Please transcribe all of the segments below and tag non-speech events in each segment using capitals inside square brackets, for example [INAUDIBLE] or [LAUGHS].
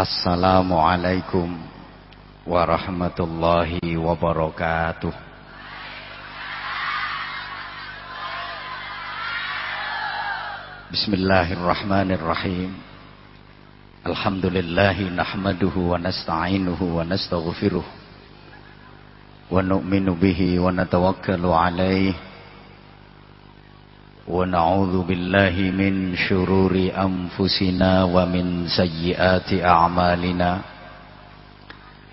Assalamualaikum warahmatullahi wabarakatuh. Bismillahirrahmanirrahim. Alhamdulillahi nahmaduhu wa nasta'inuhu wa nastaghfiruh. Wa nu'minu bihi wa natawakkalu alaihi ونعوذ بالله من شرور أنفسنا ومن سيئات أعمالنا.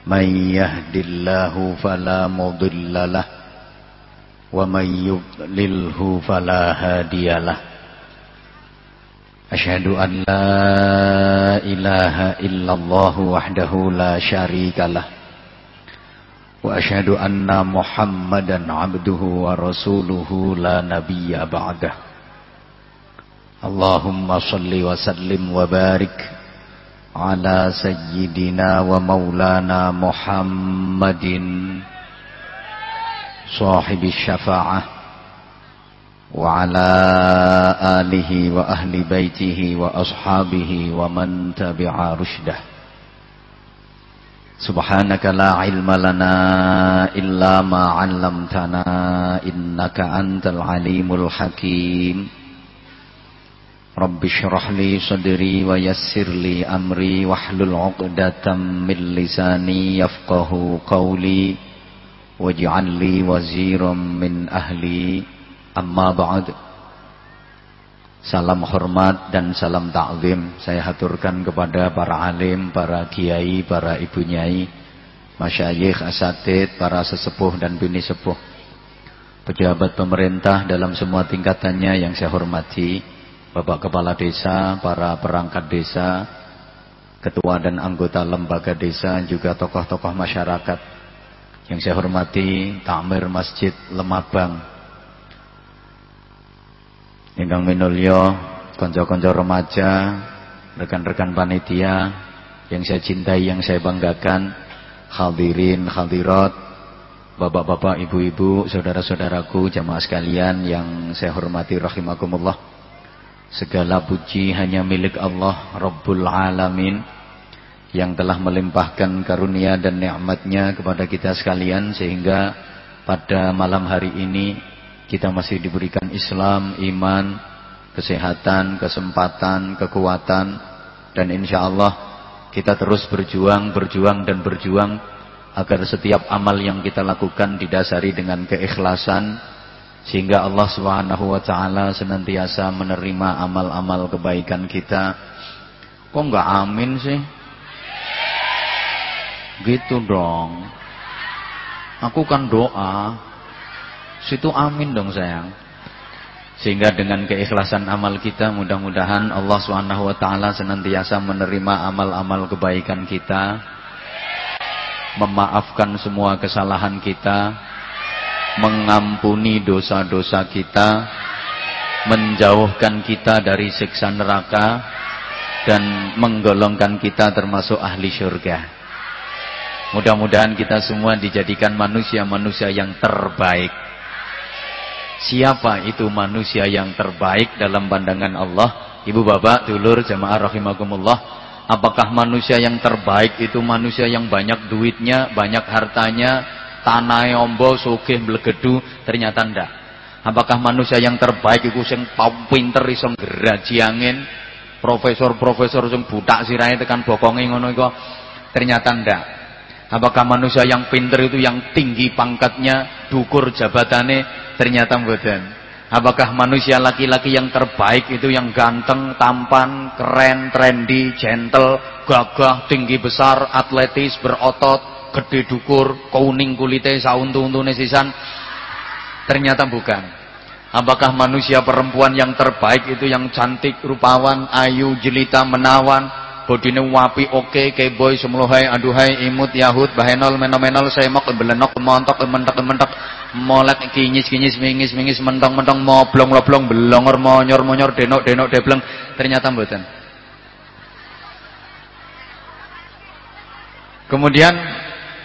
من يهد الله فلا مضل له ومن يضلله فلا هادي له. أشهد أن لا إله إلا الله وحده لا شريك له وأشهد أن محمدا عبده ورسوله لا نبي بعده. اللهم صل وسلم وبارك على سيدنا ومولانا محمد صاحب الشفاعة وعلى آله وأهل بيته وأصحابه ومن تبع رشده. سبحانك لا علم لنا إلا ما علمتنا إنك أنت العليم الحكيم. Rabbi syrah sudiri sadri wa yassir li amri wahlul 'uqdatam min lisani yafqahu qawli waj'al li waziran min ahli. Amma ba'd. Salam hormat dan salam ta'zim saya haturkan kepada para alim, para kiai, para ibu nyai, masyayikh, asatid, para sesepuh dan bini sepuh, pejabat pemerintah dalam semua tingkatannya yang saya hormati. Bapak Kepala Desa, para perangkat desa, ketua dan anggota lembaga desa, juga tokoh-tokoh masyarakat. Yang saya hormati, Takmir Masjid Lemabang, Ingkang minulya konco-konco remaja, rekan-rekan panitia yang saya cintai, yang saya banggakan, hadirin, hadirat, bapak-bapak, ibu-ibu, saudara-saudaraku, jamaah sekalian yang saya hormati rahimakumullah. Segala puji hanya milik Allah Rabbul Alamin yang telah melimpahkan karunia dan nikmatnya kepada kita sekalian sehingga pada malam hari ini kita masih diberikan Islam, iman, kesehatan, kesempatan, kekuatan dan insya Allah kita terus berjuang, berjuang dan berjuang agar setiap amal yang kita lakukan didasari dengan keikhlasan sehingga Allah Subhanahu wa taala senantiasa menerima amal-amal kebaikan kita. Kok enggak amin sih? Gitu dong. Aku kan doa, Situ amin dong sayang. Sehingga dengan keikhlasan amal kita mudah-mudahan Allah Subhanahu wa taala senantiasa menerima amal-amal kebaikan kita. Memaafkan semua kesalahan kita, mengampuni dosa-dosa kita, menjauhkan kita dari siksa neraka dan menggolongkan kita termasuk ahli syurga. Mudah-mudahan kita semua dijadikan manusia-manusia yang terbaik Siapa itu manusia yang terbaik dalam pandangan Allah? Ibu bapak, dulur, jamaah rahimakumullah. Apakah manusia yang terbaik itu manusia yang banyak duitnya, banyak hartanya, tanah ombo, sugih, blegedu? Ternyata enggak. Apakah manusia yang terbaik itu yang pinter iso geraji angin? Profesor-profesor yang budak sirahe tekan bokonge ngono iku? Ternyata enggak. Apakah manusia yang pinter itu yang tinggi pangkatnya, dukur jabatannya? Ternyata mboten. Apakah manusia laki-laki yang terbaik itu yang ganteng, tampan, keren, trendy, gentle, gagah, tinggi besar, atletis, berotot, gede dukur, kuning kulitnya, sauntu-untune sisan? Ternyata bukan. Apakah manusia perempuan yang terbaik itu yang cantik, rupawan, ayu, jelita, menawan, bodine wapi oke okay, keboy semuluhai aduhai imut yahud bahenol menomenol semok belenok montok mentek mentek molek kinyis kinyis mingis mingis mentong mentong moblong loblong belongor monyor monyor denok denok debleng ternyata mboten kemudian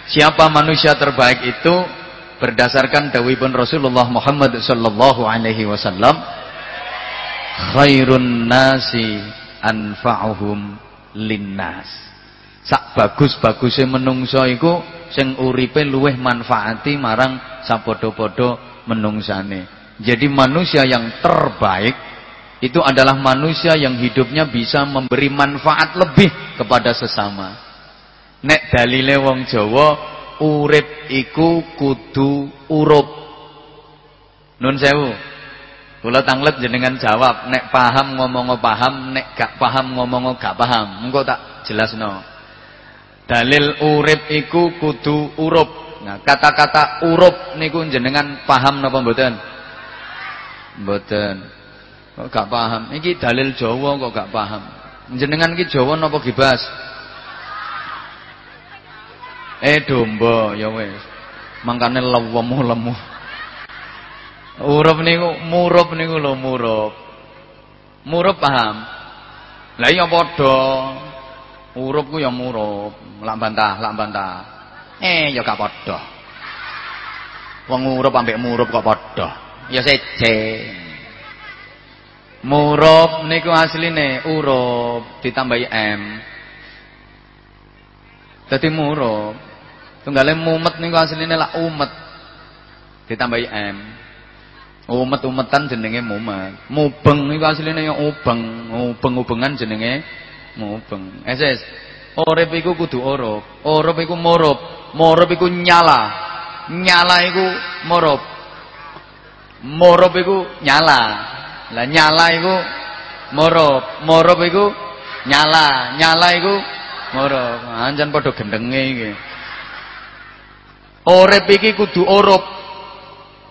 siapa manusia terbaik itu berdasarkan dawibun Rasulullah Muhammad sallallahu alaihi wasallam khairun nasi anfa'uhum linnas. sak bagus-baguse menungso iku sing uripe luweh manfaati marang sapodo-podo menungsane. Jadi manusia yang terbaik itu adalah manusia yang hidupnya bisa memberi manfaat lebih kepada sesama. Nek dalile wong Jawa urip iku kudu urup. Nun sewu. Kula tanglet jenengan jawab, nek paham ngomong paham, nek gak paham ngomong gak paham. Engko tak jelasno. Dalil urip iku kudu urup. Nah, kata-kata urup niku jenengan paham napa mboten? Mboten. Kok gak paham? Iki dalil Jawa kok gak paham. Jenengan iki Jawa napa gibas? Eh domba ya wis. Mangkane lemu lemu. Urup niku murup niku lho murup. Murup paham? Lah iya padha. Urup ku ya murup, lak bantah, lak bantah. Eh ya gak padha. Wong urup ambek murup kok padha. Ya sece. Murup niku asline urup ditambahi m. Dadi murup. Tunggale mumet niku asline lak umet. Ditambahi m. Umet-umetan jenenge mumet. Mubeng iku asline ya ubeng, ubeng-ubengan jenenge mubeng. Eses. Urip iku kudu urup. Urup iku murup. Murup iku nyala. Nyala iku murup. Murup iku nyala. Lah nyala iku murup. Murup iku nyala. Nyala iku murup. Anjan padha gendenge iki. Urip iki kudu urup.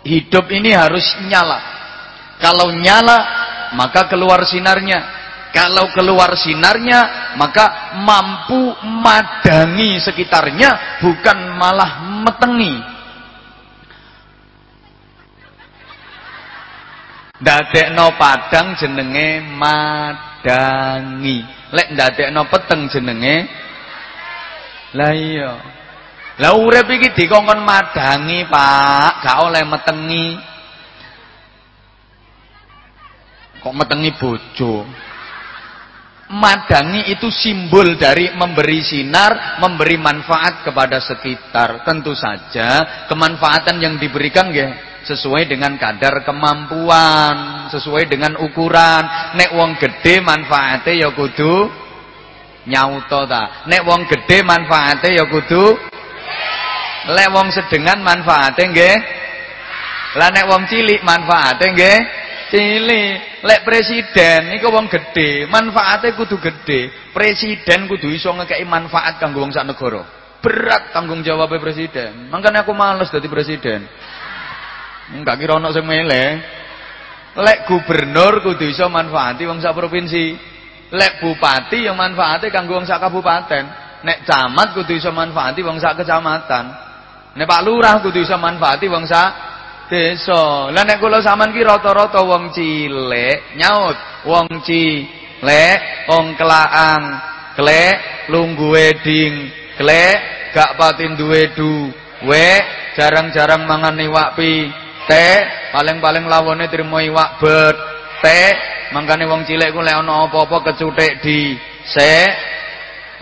Hidup ini harus nyala. Kalau nyala, maka keluar sinarnya. Kalau keluar sinarnya, maka mampu madangi sekitarnya, bukan malah metengi. Dadekno padang jenenge madangi. Lek dadekno peteng jenenge Lah iya. Lah urip iki dikongkon madangi, Pak, gak oleh metengi. Kok metengi bojo? Madangi itu simbol dari memberi sinar, memberi manfaat kepada sekitar. Tentu saja kemanfaatan yang diberikan ya sesuai dengan kadar kemampuan, sesuai dengan ukuran. Nek wong gede manfaatnya ya kudu nyauto ta. Nek wong gede manfaatnya ya kudu Lek wong sedengan manfaate nggih. Lah nek wong cilik manfaate nggih cilik. Lek presiden iku wong gedhe, manfaate kudu gedhe. Presiden kudu iso ngekeki manfaat kanggo wong sak negara. Berat tanggung jawabnya presiden. Makanya aku males dadi presiden. Enggak kira ana sing mele. Lek gubernur kudu iso manfaati wong sak provinsi. Lek bupati yang manfaate kanggo wong sak kabupaten. Nek camat kudu iso manfaati wong sak kecamatan. Nek Pak Lurah kudu iso manfaati wong sak desa. Lah nek kula sampean ki rata-rata wong cilik nyaut, wong cilik, wong kelaang, klek, lunggu weding, klek, gak patin duwe duwe, jarang-jarang mangan iwak pi, teh, paling-paling lawone trimo iwak bet, teh, mangkane wong cilik ku lek ana apa-apa kecuthik di se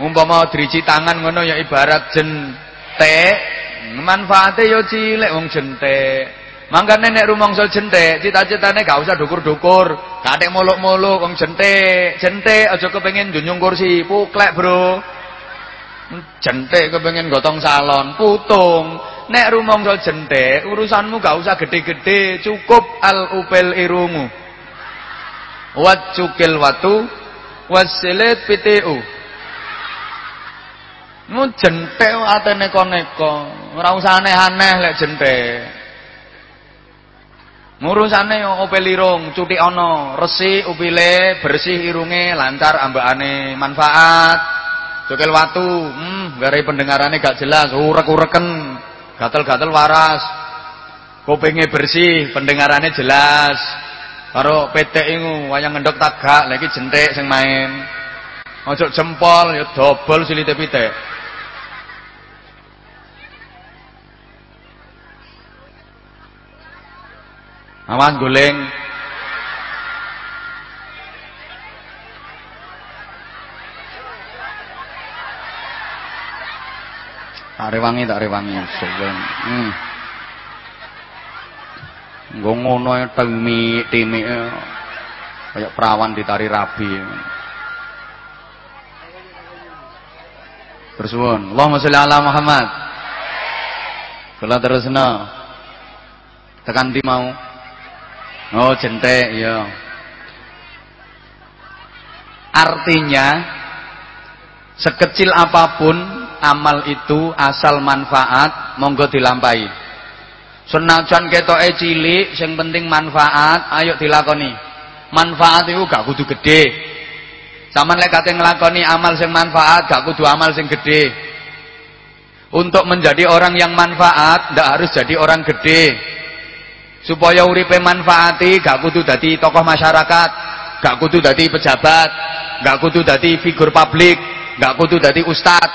umpama driji tangan ngono ya ibarat jen teh manfaate yo cilik wong jentek. Mangkane nek rumangsa jentek, cita-citane gak usah dukur-dukur, gak nek muluk-muluk wong jentek. Jentek aja kepengin njunjung kursi, puklek, Bro. Jentek kepengin gotong salon, putung. Nek rumangsa jentek, urusanmu gak usah gede-gede, cukup al upel irungu. Wat cukil watu, wasilit PTU. Mu jentek atene neko-neko. Ora usah aneh-aneh lek jentek. Ngurusane opel irung, cuti ana, resik upile, bersih irunge, lancar ambakane, manfaat. Cokel watu, hmm, gare pendengarane gak jelas, urek-ureken, gatel-gatel waras. Kupinge bersih, pendengarane jelas. Karo petek ingu, wayang ngendok tagak, lagi jentek sing main. Ojo jempol ya dobol silite pitik. Awas guling. Tak rewangi, tak rewangi. Hmm. Nggo ngono temi timik kayak perawan ditari rabi. Bersuwun. Allahumma sholli ala Muhammad. Kula terusno. Tekan di mau. Oh, jentek ya. Artinya sekecil apa pun amal itu asal manfaat monggo dilampahi. Senajan ketoke cilik sing penting manfaat ayo dilakoni. Manfaat itu gak kudu gede. Sama lek kate nglakoni amal sing manfaat gak kudu amal sing gede. Untuk menjadi orang yang manfaat ndak harus jadi orang gede. Supaya uripe manfaati gak kudu dadi tokoh masyarakat, gak kudu dadi pejabat, gak kudu dadi figur publik, gak kudu dadi ustad.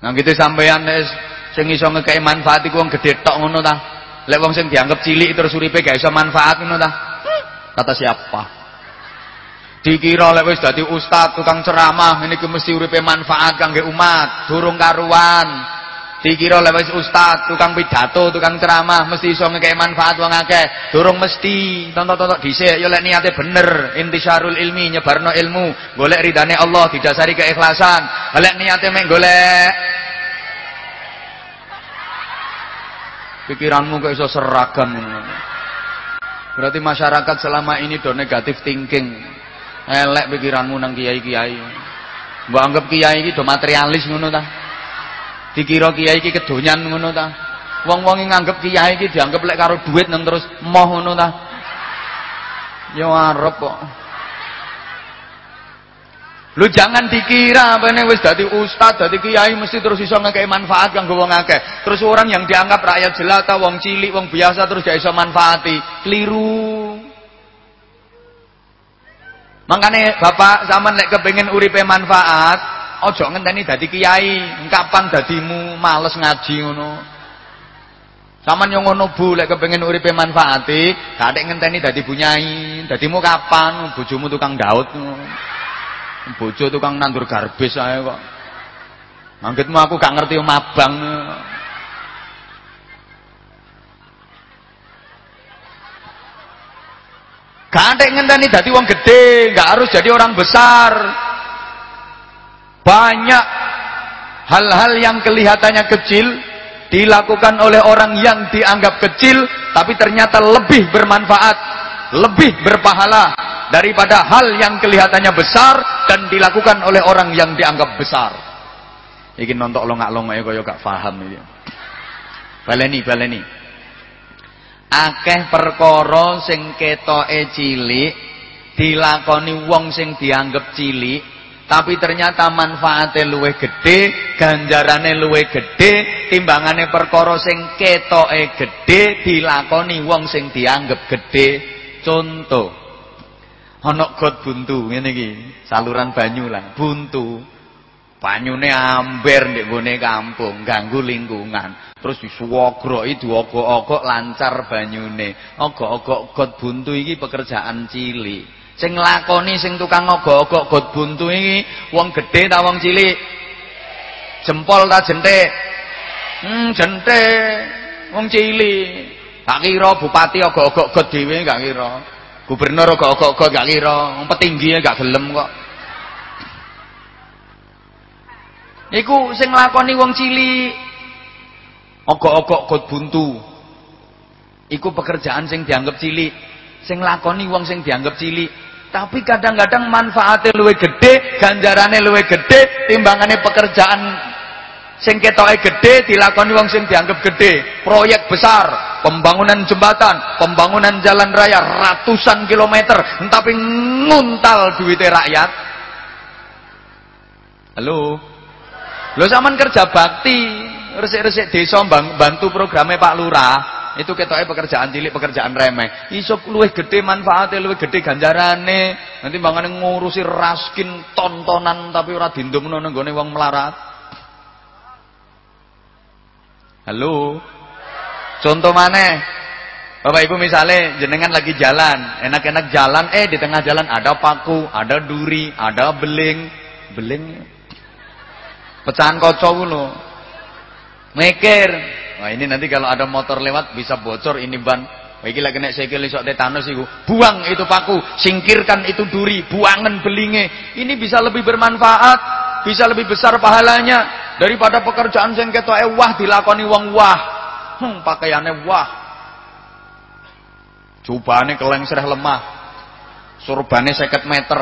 Nah gitu sampean wis sing iso ngekeki manfaat iku wong gedhe tok ngono ta. Lek wong sing dianggap cilik terus uripe gak iso manfaat ngono ta. Kata siapa? Dikira lek wis dadi ustad, tukang ceramah, ini mesti uripe manfaat kangge umat, durung karuan. Dikira lek wis ustad, tukang pidato, tukang ceramah, mesti iso ngekeki manfaat wong akeh. Durung mesti. Tonton-tonton dhisik ya lek niate bener, intisyarul ilmi, nyebarno ilmu, golek ridane Allah didasari keikhlasan. Lek niate mek golek pikiranmu kok iso seragam Berarti masyarakat selama ini do negatif thinking. Elek pikiranmu nang kiai-kiai. Mbok anggap kiai iki do materialis ngono ta? Dikira kiai iki kedonyan ngono ta? Wong-wong nganggep kiai iki dianggap lek karo duit nang terus moh ngono ta? Ya arep kok. Lu jangan dikira apa ini wis dadi ustad, dadi kiai mesti terus iso ngekei manfaat kanggo wong akeh. Terus orang yang dianggap rakyat jelata, wong cilik, wong biasa terus gak iso manfaati. Keliru. Makanya bapak zaman lek kepengin uripe manfaat, ojo ngenteni dadi kiai, kapan dadimu males ngaji ngono. Saman yang ngono bu lek kepengin uripe manfaati, gak ngenteni dadi bunyai, dadimu kapan bojomu tukang daud. Bojo tukang nandur garbis ae kok. Anggitmu aku gak ngerti mabang. Gak ada ngenteni dadi wong gede, gak harus jadi orang besar. Banyak hal-hal yang kelihatannya kecil dilakukan oleh orang yang dianggap kecil tapi ternyata lebih bermanfaat, lebih berpahala daripada hal yang kelihatannya besar dan dilakukan oleh orang yang dianggap besar. Iki nontok longak-longak kaya gak paham iki. Baleni, baleni. Akeh perkara sing ketoke cilik dilakoni wong sing dianggap cilik tapi ternyata manfaatnya luwe gede, ganjarane luwe gede, timbangane perkara sing ketoke gede dilakoni wong sing dianggap gede. Contoh, ana got buntu ngene iki saluran banyu lah buntu banyune amber ndek gone kampung ganggu lingkungan. Terus disuwogroki diogok-ogok lancar banyune. Ogok-ogok got buntu iki pekerjaan cilik. Sing nglakoni sing tukang ogok-ogok got buntu iki wong gedhe ta wong cilik? Jempol ta jentik? Hmm jentik. Wong cilik. Tak kira bupati ogok-ogok got dhewe gak kira. Gubernur kok gak kira, petinggi gak gelem kok. Iku sing nglakoni wong cilik. Ogok-ogok kot buntu. Iku pekerjaan sing dianggap cilik. Sing nglakoni wong sing dianggap cilik. Tapi kadang-kadang manfaatnya luwe gede, ganjarannya luwe gede, timbangannya pekerjaan sing ketoke gede dilakoni wong sing dianggap gede, proyek besar, pembangunan jembatan, pembangunan jalan raya ratusan kilometer, tapi nguntal duitnya rakyat. Halo. Lo zaman kerja bakti, resik-resik desa bantu programnya Pak Lurah, itu ketoke pekerjaan cilik, pekerjaan remeh. Iso luwih gede manfaatnya, luwih gede ganjarane. Nanti bangane ngurusi raskin tontonan tapi ora dindumno nang gone wong melarat. Halo. Contoh mana? Bapak Ibu misalnya jenengan lagi jalan, enak-enak jalan, eh di tengah jalan ada paku, ada duri, ada beling. Beling Pecahan kaca lho. Mikir. Wah, ini nanti kalau ada motor lewat bisa bocor ini ban. Iki lagi nek sikil iso tetanus iku. Buang itu paku, singkirkan itu duri, buangan belinge. Ini bisa lebih bermanfaat, bisa lebih besar pahalanya daripada pekerjaan sing ketoke wah dilakoni wong wah. Hmm, pakaiane wah. Jubane kelengser lemah. Surbane 50 meter.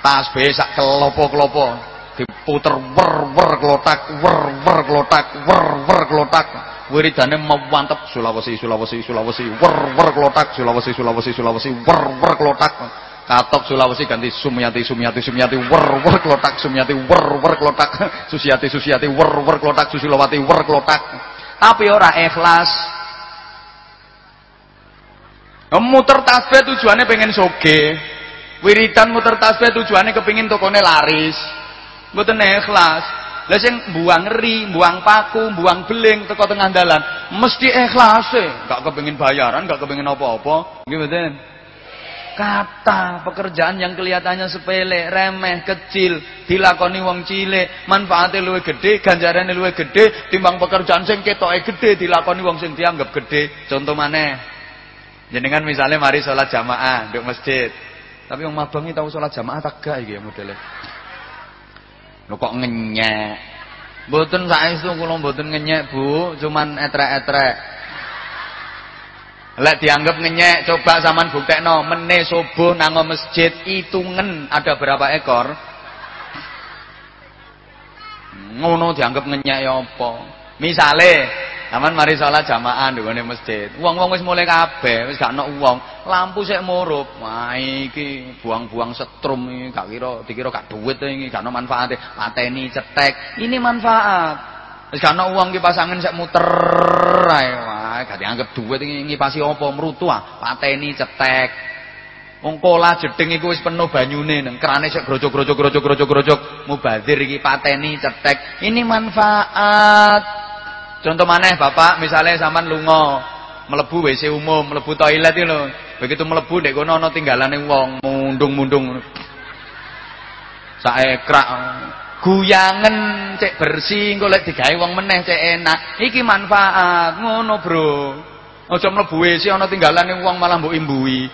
Tas sak kelopo-kelopo diputer wer wer klotak wer wer klotak wer wer klotak. Wiridane mantep Sulawesi Sulawesi Sulawesi. Wer wer klotak Sulawesi Sulawesi Sulawesi. Wer wer klotak. Katok Sulawesi ganti Sumyati Sumyati Sumyati wer wer klotak Sumyati wer wer klotak. Susiati Susiati. Wer wer klotak Susilowati. Wer klotak. Tapi ora ikhlas. Muter tasbih tujuannya pengen soge. Wiridan muter tasbih tujuannya kepingin tokone laris mboten ikhlas. Lah sing buang ri, buang paku, buang beling teko tengah dalan, mesti ikhlas e. Gak kepengin bayaran, gak kepengin apa-apa. Nggih mboten? Kata pekerjaan yang kelihatannya sepele, remeh, kecil, dilakoni wong cilik, manfaatnya luwe gede, ganjarannya luwe gede, timbang pekerjaan sing ketoke gede, dilakoni wong sing dianggap gede. Contoh mana? Jenengan misalnya mari sholat jamaah di masjid. Tapi wong mabangi tahu sholat jamaah tak gak iki modelnya. Lho kok ngenyek. Mboten saestu kula mboten ngenyek, Bu, cuman etrek-etrek. Lek dianggap ngenyek, coba zaman buktekno, meneh subuh nang masjid itungan ada berapa ekor? Ngono dianggap ngenyek ya apa? Misale Aman mari sholat jamaah nggone masjid. Wong-wong wis mulai kabeh, wis gak ono wong. Lampu sik murup. Wah buang-buang setrum iki gak kira dikira gak duit iki gak ono manfaate. Pateni cetek. Ini manfaat. Wis gak ono wong iki pasangan sik muter ae. Wah gak dianggap duit iki ngipasi apa mrutu ah. Pateni cetek. Wong kola jeding iku wis penuh banyune nang krane sik grojok-grojok grojok-grojok grojok mubazir iki pateni cetek. Ini manfaat. Contoh mana Bapak, misalnya zaman lungo, melebu WC umum, melebu toilet itu Begitu melebu dek kono ana tinggalane wong, mundung-mundung. Saekrak guyangen cek bersih engko lek digawe wong meneh cek enak. Iki manfaat, ngono, Bro. Aja mlebu WC ana tinggalane wong malah mbok imbui.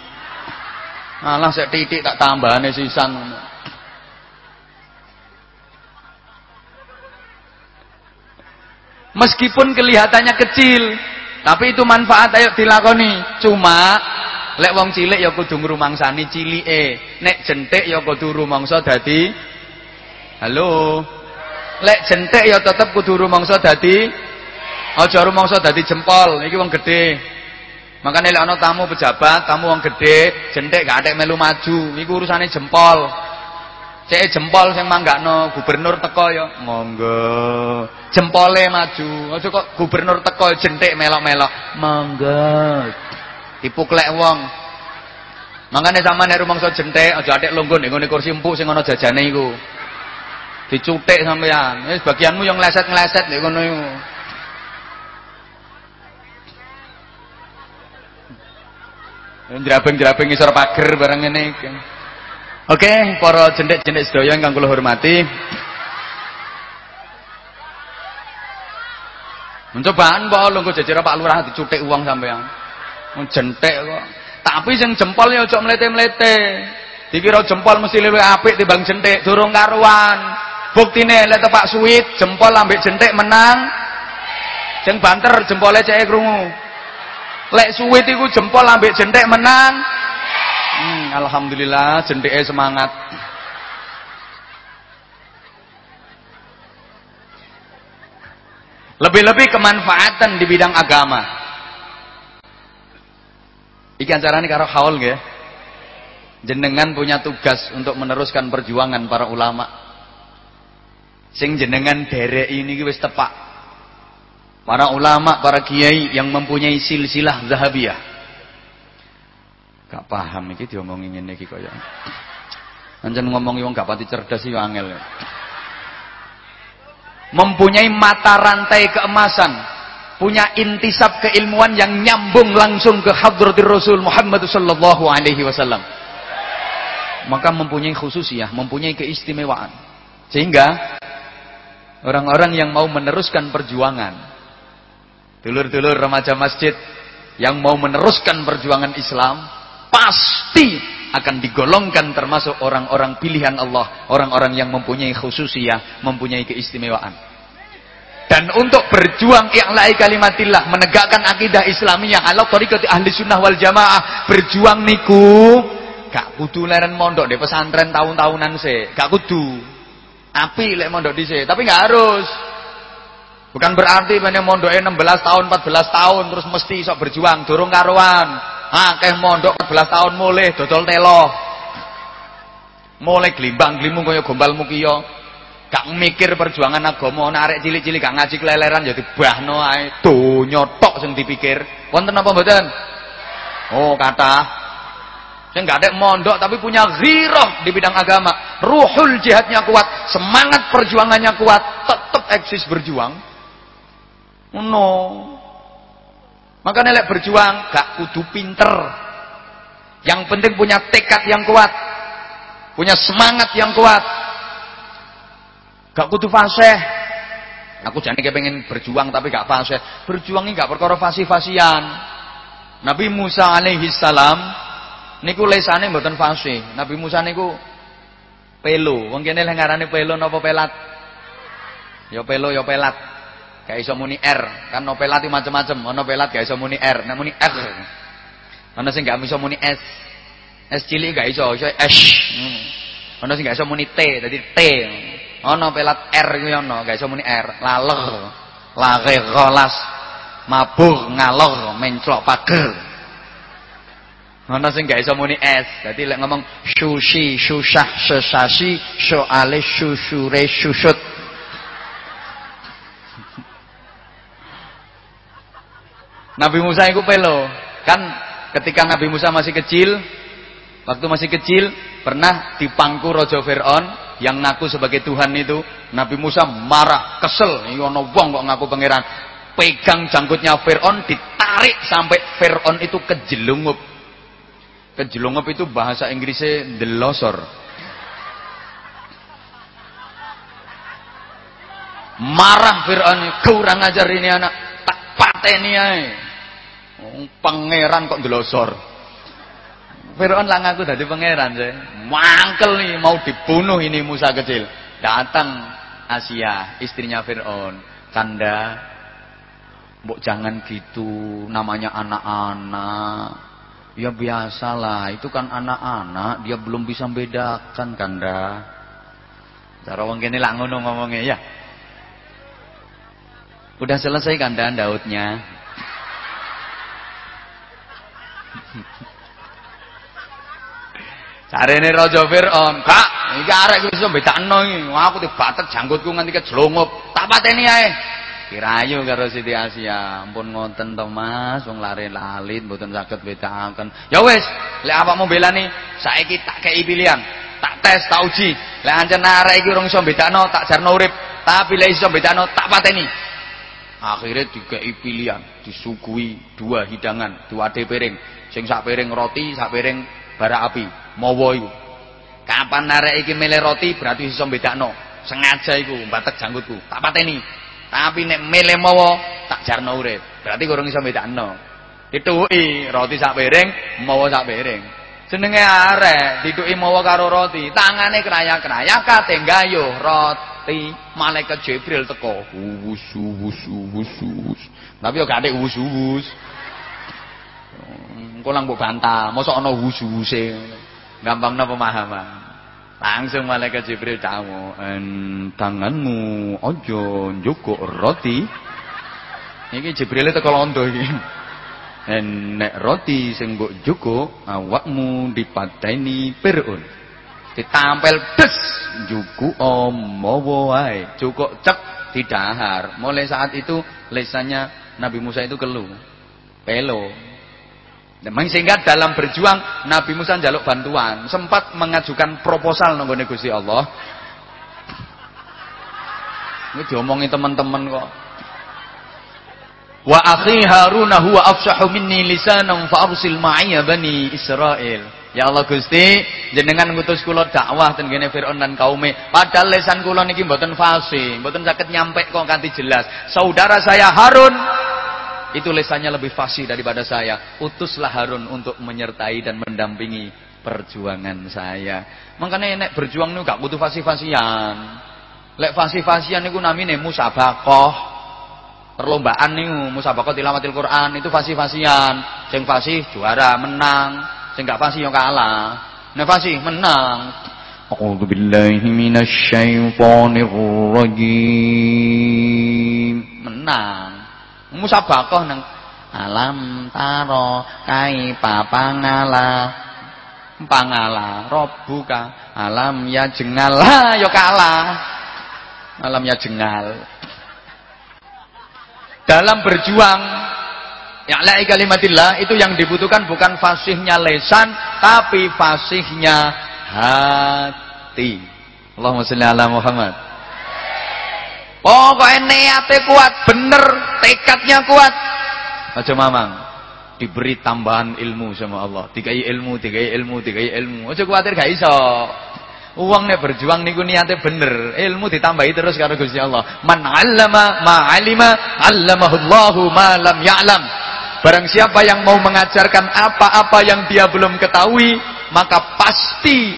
Malah sek titik tak tambahane sisan Meskipun kelihatannya kecil, tapi itu manfaat ayo dilakoni. Cuma lek wong cilik ya kudu ngrumangsani cilike. Nek jentik ya kudu rumangsa dadi Halo. Lek jentik ya tetep kudu rumangsa dadi aja rumangsa dadi jempol. Iki wong gede. Makanya lek ana tamu pejabat, tamu wong gede, jentik gak ada melu maju. Iku urusane jempol. Cek jempol sing manggakno gubernur teko ya, monggo. Jempole maju. Aja kok gubernur teko jentik melok-melok. Monggo. Dipuklek wong. Mangane sampean nek rumangsa jentik aja atik lungguh ning ngene kursi empuk sing ana jajane iku. Dicutik sampean. Wis bagianmu yang ngleset-ngleset nek ngono iku. Njrabeng-njrabeng isor pager barang ngene iki. Oke, okay, para jendek-jendek sedaya ingkang kula hormati. Mencobaan kok lungguh jejer Pak Lurah dicutik uang sampean. Jentek kok. Tapi sing jempol ya aja mlete-mlete. Dikira jempol mesti luwih apik timbang jentik, durung karuan. Buktine lek Pak Suwit jempol ambek jentik menang. Sing banter jempole cek krungu. Lek Suwit iku jempol ambek jentik menang. Hmm, alhamdulillah jendeke semangat. Lebih-lebih kemanfaatan di bidang agama. Iki acarane karo haul nggih. Jenengan punya tugas untuk meneruskan perjuangan para ulama. Sing jenengan derek ini wis tepak. Para ulama, para kiai yang mempunyai silsilah zahabiyah Gak paham iki diomongi ngene iki kaya. Pancen ngomong wong gak pati cerdas iki angel. Mempunyai mata rantai keemasan, punya intisab keilmuan yang nyambung langsung ke hadratir Rasul Muhammad sallallahu alaihi wasallam. Maka mempunyai khususiyah, mempunyai keistimewaan. Sehingga Orang-orang yang mau meneruskan perjuangan. Dulur-dulur remaja masjid yang mau meneruskan perjuangan Islam pasti akan digolongkan termasuk orang-orang pilihan Allah, orang-orang yang mempunyai khususiyah, mempunyai keistimewaan. Dan untuk berjuang i'la'i kalimatillah, menegakkan akidah Islamiyah ala tariqati ahli sunnah wal jamaah, berjuang niku gak kudu leren mondok di pesantren tahun-tahunan se, gak kudu. Api lek mondok di se, tapi gak harus. Bukan berarti banyak mondoknya 16 tahun, 14 tahun terus mesti sok berjuang, durung karuan. Akeh mondok 14 tahun mulai dodol telo. Mulai glimbang glimung kaya gombalmu kiya. Gak mikir perjuangan agama, nek arek cilik-cilik gak ngaji keleleran jadi ya bahno ae. Donya tok sing dipikir. Wonten apa mboten? Oh, kata Saya nggak ada mondok tapi punya ghirah di bidang agama. Ruhul jihadnya kuat, semangat perjuangannya kuat, tetap eksis berjuang. No. Maka nelek berjuang gak kudu pinter. Yang penting punya tekad yang kuat. Punya semangat yang kuat. Gak kudu fasih. Aku jadi pengen berjuang tapi gak fasih. Berjuang ini gak perkara fasih-fasian. Nabi Musa alaihi salam niku lesane mboten fasih. Nabi Musa niku pelo. Wong kene lek ngarane pelo napa pelat? Ya pelo ya pelat. Gak iso muni R, kan novelat itu macam-macam. Ono pelat gak iso muni R, nek muni R. Ono sing gak iso muni S. S cilik gak iso, iso S. Ono sing gak iso muni T, dadi T. Ono pelat R kuwi ono, gak iso muni R. Laleh. Lage golas. Mabuk ngalor menclok pager. Ono sing gak iso muni S. Dadi lek ngomong sushi, susah, sesasi, soale susure susut. Nabi Musa itu pelo. Kan ketika Nabi Musa masih kecil, waktu masih kecil pernah dipangku Raja Fir'aun yang ngaku sebagai Tuhan itu. Nabi Musa marah, kesel. Ini wong kok ngaku pangeran. Pegang janggutnya Fir'aun, ditarik sampai Fir'aun itu kejelungup. Kejelungup itu bahasa Inggrisnya delosor. Marah Fir'aun, kurang ajar ini anak, tak pateni aja. Pangeran kok delosor. Fir'aun lah ngaku dari pangeran sih. Mangkel nih mau dibunuh ini Musa kecil. Datang Asia, istrinya Fir'aun. Kanda, Mbok jangan gitu, namanya anak-anak. Ya biasalah, itu kan anak-anak, dia belum bisa bedakan Kanda. Cara wong kene ngono ngomongnya ya. Udah selesai Kanda daudnya. Carane Raja Firaun, "Kak, iki arek iso bedakno iki. Aku dibatet janggutku nganti kejlongup. Tak pateni ae." Kirayu karo Siti Asia. Ampun ngoten to Mas, wong lare lalit mboten saged bedakaken. Ya wis, lek awakmu belani, saiki tak kei pilihan. Tak tes, tak uji. Lek ancen arek iki urung tak jarno urip. Tapi lek iso bedakno, tak pateni. Akhirnya dikei pilihan, disuguhi dua hidangan, dua piring. Sing sak piring roti, sak piring bara api. Mawa. Kapan arek iki milih roti berarti iso bedakno. Sengaja iku mbatek janggutku. Tak pateni. Tapi nek milih mawa tak jarno urip. Berarti kurang iso bedakno. Dituki roti sak piring, mawa sak piring. Jenenge arek dituki mawa karo roti, tangane krayak-krayak kate gayuh roti. Malaikat Jibril teko. Wus wus wus wus. Tapi yo gak wus wus. Engko lang mbok bantah, mosok ana wusu-wuse. Gampangna pemahaman. Langsung malaikat Jibril tamu, tanganmu ojo njukuk roti. Iki Jibril teko londo iki. Nek roti sing mbok jukuk awakmu dipateni Firaun. Ditampel des juku omowo wae. Cukuk cek didahar. Mulai saat itu lesannya Nabi Musa itu keluh. Pelo sehingga dalam berjuang Nabi Musa jaluk bantuan, sempat mengajukan proposal nggone Gusti Allah. Ini diomongi teman-teman kok. Wa akhi Harun huwa afsahu minni lisanan fa arsil ma'iya bani Israil. Ya Allah Gusti, jenengan ngutus kula dakwah ten kene Firaun dan kaume. Padahal lesan kula niki mboten fasih, mboten saged nyampe kok kanthi jelas. Saudara saya Harun itu lesannya lebih fasih daripada saya. Utuslah Harun untuk menyertai dan mendampingi perjuangan saya. Makanya nek berjuang niku gak butuh fasih-fasihan. Lek fasih-fasihan niku namine musabakoh. Perlombaan niku musabakoh tilawatil Quran itu fasih-fasihan. Sing fasih juara, menang. Sing gak fasih yo kalah. Nek fasih menang. A'udzu billahi minasy syaithanir rajim. Menang. Musabaqah nang alam taro kai papangala. Pangala robuka alam ya jengal. Yo kalah. Alam ya jengal. Dalam berjuang Ya'la'i kalimatillah itu yang dibutuhkan bukan fasihnya lesan tapi fasihnya hati. Allahumma sholli ala Muhammad. Pokoknya niatnya kuat, bener, tekadnya kuat. Aja mamang. Diberi tambahan ilmu sama Allah. Dikai ilmu, dikai ilmu, dikai ilmu. Aja kuatir gak iso. Uang nih berjuang niku niatnya bener. Ilmu ditambahi terus karo Gusti Allah. Man 'allama ma 'alima Allahu ma lam ya'lam. Barang siapa yang mau mengajarkan apa-apa yang dia belum ketahui, maka pasti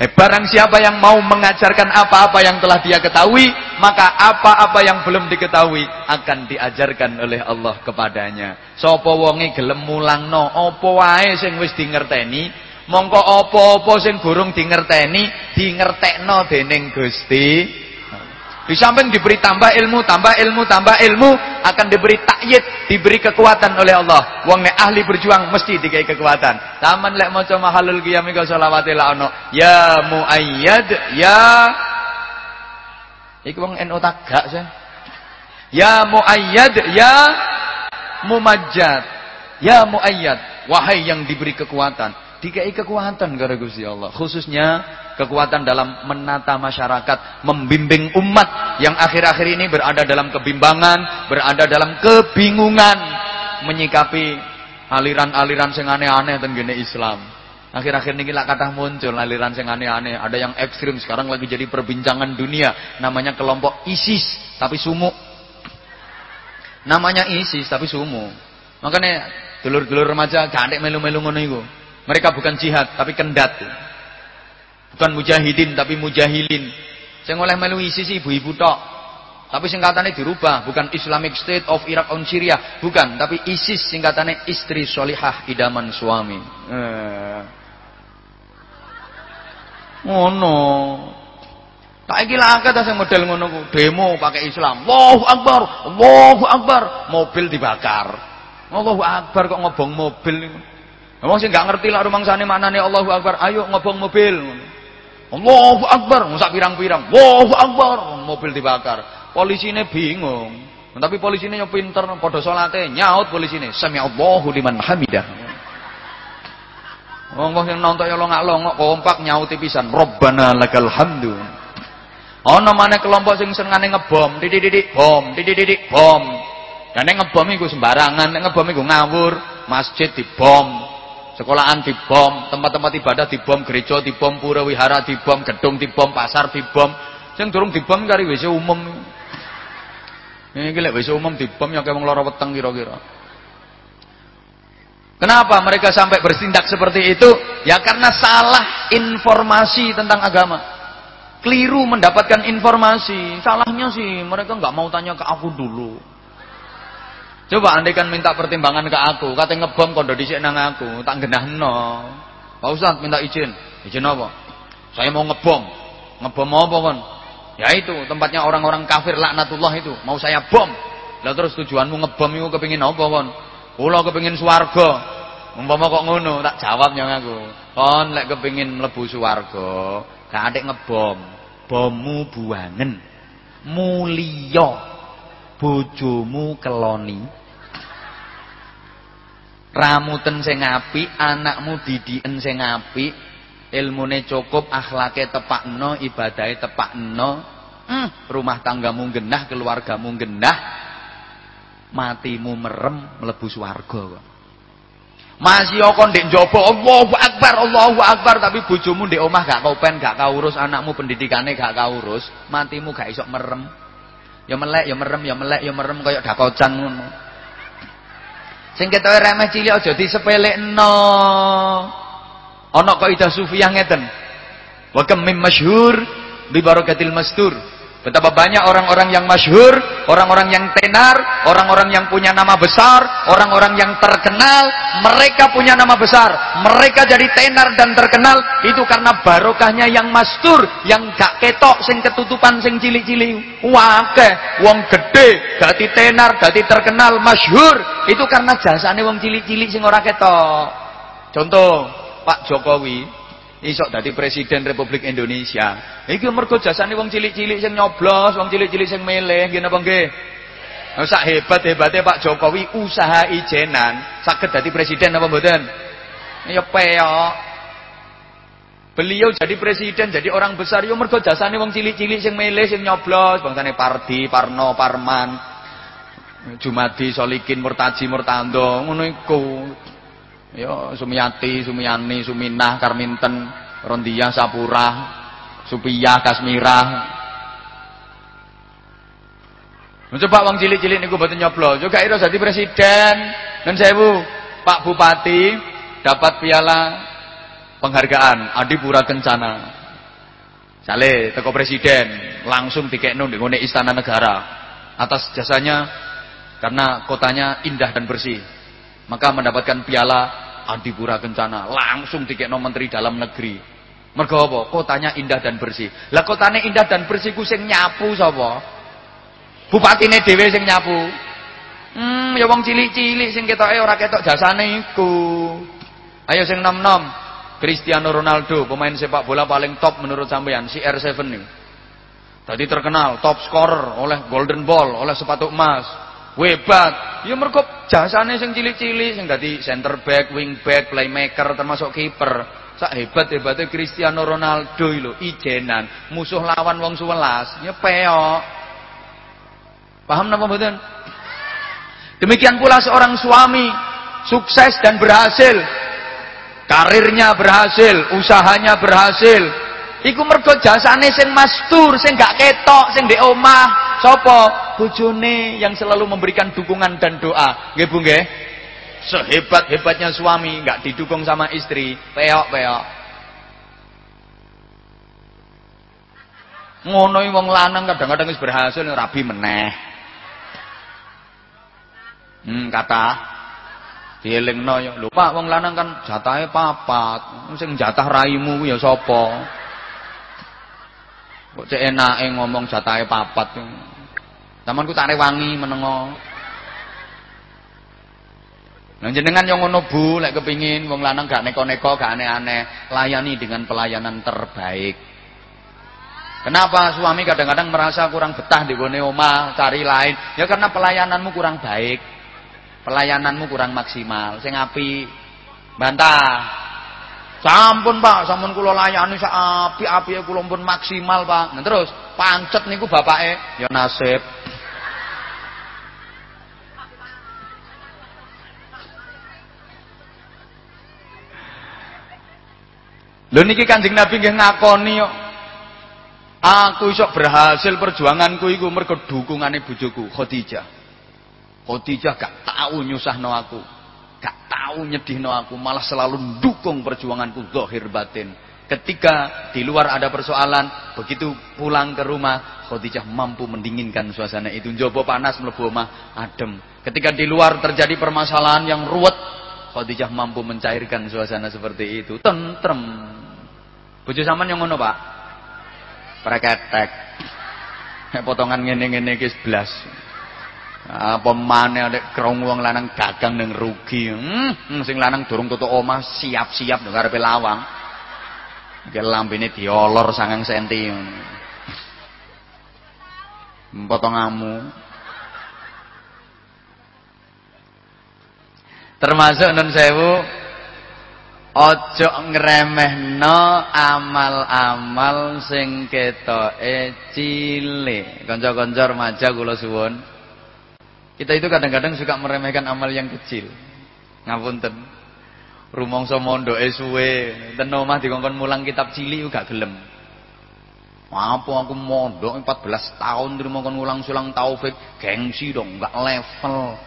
eh, barang siapa yang mau mengajarkan apa-apa yang telah dia ketahui, maka apa-apa yang belum diketahui akan diajarkan oleh Allah kepadanya. Sapa wonge gelem mulangno apa wae sing wis dingerteni, mongko apa-apa sing burung dingerteni, dingertekno dening Gusti di samping diberi tambah ilmu, tambah ilmu, tambah ilmu, akan diberi takyid, diberi kekuatan oleh Allah. Wong nek ahli berjuang mesti dikai kekuatan. Taman lek maca mahalul qiyam iku selawate la ono. Ya muayyad, ya Iku wong NU tagak sih. Ya muayyad, ya mumajjad. Ya muayyad, wahai yang diberi kekuatan dikai kekuatan gara Gusti Allah khususnya kekuatan dalam menata masyarakat membimbing umat yang akhir-akhir ini berada dalam kebimbangan berada dalam kebingungan menyikapi aliran-aliran sing aneh-aneh tenggene Islam. Akhir-akhir ini lah kata muncul aliran sing aneh-aneh. Ada yang ekstrim sekarang lagi jadi perbincangan dunia. Namanya kelompok ISIS tapi sumuk. Namanya ISIS tapi sumuk. Makanya dulur-dulur remaja gak melu-melu ngono iku. Mereka bukan jihad, tapi kendat. Bukan mujahidin, tapi mujahilin. Saya oleh melu isi sih ibu-ibu tok. Tapi singkatannya dirubah, bukan Islamic State of Iraq on Syria, bukan, tapi ISIS singkatannya istri solihah idaman suami. Eh. Ngono. Tak iki akeh ta sing model ngono demo pakai Islam. Allahu Akbar, Allahu Akbar, mobil dibakar. Allahu Akbar kok ngobong mobil niku. Wong sing gak ngerti lah rumangsane maknane Allahu Akbar, ayo ngobong mobil. Allahu Akbar, sak pirang-pirang. Allahu Akbar, mobil dibakar. Polisine bingung. Tapi polisine yo pinter, padha salate nyaut polisine. Sami Allahu liman hamidah. Wong sing nonton yo longak-longok kompak nyauti pisan. Rabbana lakal hamdu. Ana maneh kelompok sing senengane ngebom, titik-titik bom, titik-titik bom. Dan ngebom iku sembarangan, ngebom iku ngawur, masjid dibom, sekolahan dibom, tempat-tempat ibadah dibom, gereja dibom, pura wihara dibom, gedung dibom, pasar dibom. Sing durung dibom kari WC umum. Iki lek WC umum dibom ya kayak wong lara weteng kira-kira. Kenapa mereka sampai bertindak seperti itu? Ya karena salah informasi tentang agama. Keliru mendapatkan informasi. Salahnya sih mereka nggak mau tanya ke aku dulu. Coba andai kan minta pertimbangan ke aku, kata ngebom kondo dhisik nang aku, tak genahno. Pak Ustaz minta izin. Izin apa? Saya mau ngebom. Ngebom apa kon? Ya itu tempatnya orang-orang kafir laknatullah itu. Mau saya bom. Lah terus tujuanmu ngebom itu kepingin apa kon? Kula kepingin swarga. Umpama kok ngono, tak jawab yang aku. Kon lek kepingin mlebu swarga, gak ngebom. Bommu buangen. Mulya bojomu keloni. Ramuten sing apik anakmu didiken sing apik ilmune cukup akhlake tepakno ibadahe tepakno hmm, rumah tanggamu genah keluargamu genah matimu merem mlebu swarga Masih kon ndek njaba Allahu Akbar, Allahu Akbar tapi bojomu ndek omah gak kopen, gak kaurus, anakmu pendidikane gak kaurus, matimu gak iso merem. Ya melek, ya merem, ya melek, ya merem kaya dakocan ngono. Sing ketoke remeh cilik aja disepelekno. Ana kaidah sufiah ngeten. Wa kam mim masyhur bi barakatil mastur. Betapa banyak orang-orang yang masyhur, orang-orang yang tenar, orang-orang yang punya nama besar, orang-orang yang terkenal, mereka punya nama besar, mereka jadi tenar dan terkenal itu karena barokahnya yang mastur, yang gak ketok sing ketutupan sing cilik-cilik. Wakeh, wong gede, dadi tenar, dadi terkenal, masyhur, itu karena jasane wong cilik-cilik sing ora ketok. Contoh, Pak Jokowi isok dadi presiden Republik Indonesia. Iki mergo jasane wong cilik-cilik sing nyoblos, wong cilik-cilik sing meleh, nggih napa nggih? Nah, sak hebat-hebate Pak Jokowi usaha ijenan saged dadi presiden apa mboten? Ya peok. Beliau jadi presiden, jadi orang besar yo mergo jasane wong cilik-cilik sing meleh, sing nyoblos, bangsane Pardi, Parno, Parman, Jumadi, Solikin, Murtaji, Murtando, ngono iku. Ya Sumiati, Sumiani, Suminah, Karminten, Rondia, Sapura, Supiyah, Kasmirah. Coba wong cilik-cilik niku boten nyoblos. Juga ira jadi presiden. Dan sewu, Pak Bupati dapat piala penghargaan Adipura Kencana. Sale teko presiden langsung dikekno ngene istana negara atas jasanya karena kotanya indah dan bersih. Maka mendapatkan piala Adipura Kencana langsung dikekno menteri dalam negeri. Mergo apa? Kotanya indah dan bersih. Lah kotane indah dan bersih ku sing nyapu sapa? Bupatine dhewe sing nyapu. Hmm, ya wong cilik-cilik sing ketoke ora ketok jasane iku. Ayo sing nom-nom. Cristiano Ronaldo, pemain sepak bola paling top menurut sampean, si R7 nih. Tadi terkenal, top scorer oleh Golden Ball, oleh sepatu emas. Webat. Ya mergo jasane sing cilik-cilik sing dadi center back, wing back, playmaker termasuk kiper. Sak hebat-hebate Cristiano Ronaldo lho, ijenan, musuh lawan wong 11, ya peok. Paham napa mboten? Demikian pula seorang suami sukses dan berhasil. Karirnya berhasil, usahanya berhasil. Iku mergo jasane sing mastur, sing gak ketok, sing ndek omah. Sapa? bojone yang selalu memberikan dukungan dan doa. Nggih Bu nggih? Sehebat-hebatnya suami nggak didukung sama istri, peok-peok. Ngono wong lanang kadang-kadang wis berhasil rabi meneh. Hmm, kata dielingno yo. Lho Pak, wong lanang kan jatahe papat. Sing jatah raimu ya sapa? Kok cek enake ngomong jatahe papat. Tamanku tak rewangi menengo. Nah jenengan yang ngono Bu, lek kepingin wong lanang gak neko-neko, gak aneh-aneh, layani dengan pelayanan terbaik. Kenapa suami kadang-kadang merasa kurang betah di gone omah, cari lain? Ya karena pelayananmu kurang baik. Pelayananmu kurang maksimal. Sing api bantah. Sampun Pak, sampun kula layani sak api-api kula pun maksimal Pak. Nah terus pancet niku bapake ya nasib. Lho niki Kanjeng Nabi nggih ngakoni kok. Aku iso berhasil perjuanganku iku mergo dukungane bojoku Khadijah. Khadijah gak tahu nyusahno aku. Gak tahu nyedihno aku, malah selalu dukung perjuanganku zahir batin. Ketika di luar ada persoalan, begitu pulang ke rumah, Khadijah mampu mendinginkan suasana itu. Jobo panas mlebu omah adem. Ketika di luar terjadi permasalahan yang ruwet, Khadijah mampu mencairkan suasana seperti itu. Tentrem. Bojo sampean yang ngono, Pak? Preketek. Potongan ngene-ngene iki blas. Apa nek krungu wong lanang gagang ning rugi. Hmm, sing lanang durung tutuk omah siap-siap nek arepe lawang. Iki lambene diolor sangang senti. Potonganmu Termasuk nun sewu ojo ngremehno amal-amal sing ketoke cilik. Kanca-kanca remaja kula suwun. Kita itu kadang-kadang suka meremehkan amal yang kecil. Ngapunten. Rumangsa mondoke suwe, ten omah dikongkon mulang kitab cilik gak gelem. Apa aku mondok 14 tahun terima kon ngulang-sulang taufik, gengsi dong, gak level.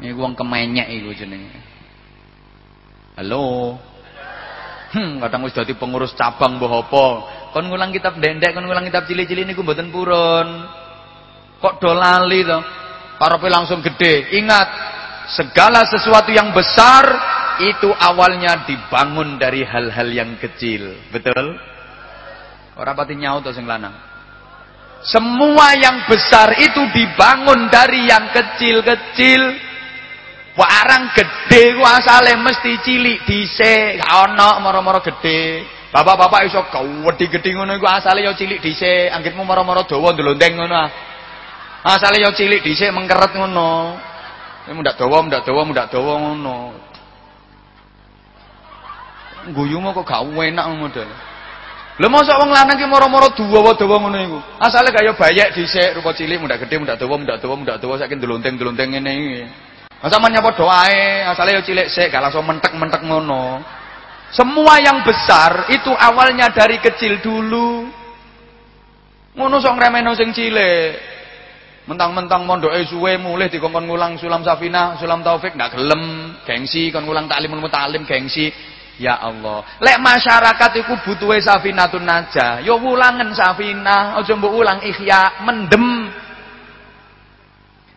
Ini wong kemenyek iku jenenge. Halo. Hmm, kadang wis dadi pengurus cabang mbah apa. Kon ngulang kitab ndek kon ngulang kitab cilik-cilik niku mboten purun. Kok do lali to? Karepe langsung gede. Ingat, segala sesuatu yang besar itu awalnya dibangun dari hal-hal yang kecil. Betul? Orang pati nyaut sing lanang. Semua yang besar itu dibangun dari yang kecil-kecil. Warang gede ku asale mesti cilik dhisik, ana moro-moro gede. Bapak-bapak iso gede-gede ngono iku asale ya cilik dhisik, anggitmu moro-moro dawa ndlonteng ngono ah. Asale ya cilik dhisik mengkeret ngono. Ini mundak dawa, mundak dawa, mundak dawa ngono. Guyu mau kok gak enak model. Lha mosok wong lanang ki moro-moro dawa-dawa ngono iku. Asale kaya bayek dhisik rupa cilik mundak gede mundak dawa mundak dawa mundak dawa saiki ndelonteng-ndelonteng ngene iki. Masa men nyapa doae, asale yo cilik sik gak langsung mentek-mentek ngono. Semua yang besar itu awalnya dari kecil dulu. Ngono sok ngremeno sing cilik. Mentang-mentang mondoke suwe mulih dikongkon ngulang sulam safina, sulam taufik ndak gelem, gengsi kon ngulang taklim taklim gengsi. Ya Allah. Lek masyarakat iku butuhe safinatun najah, ya wulangen safinah, aja mbok ulang ihya, mendem.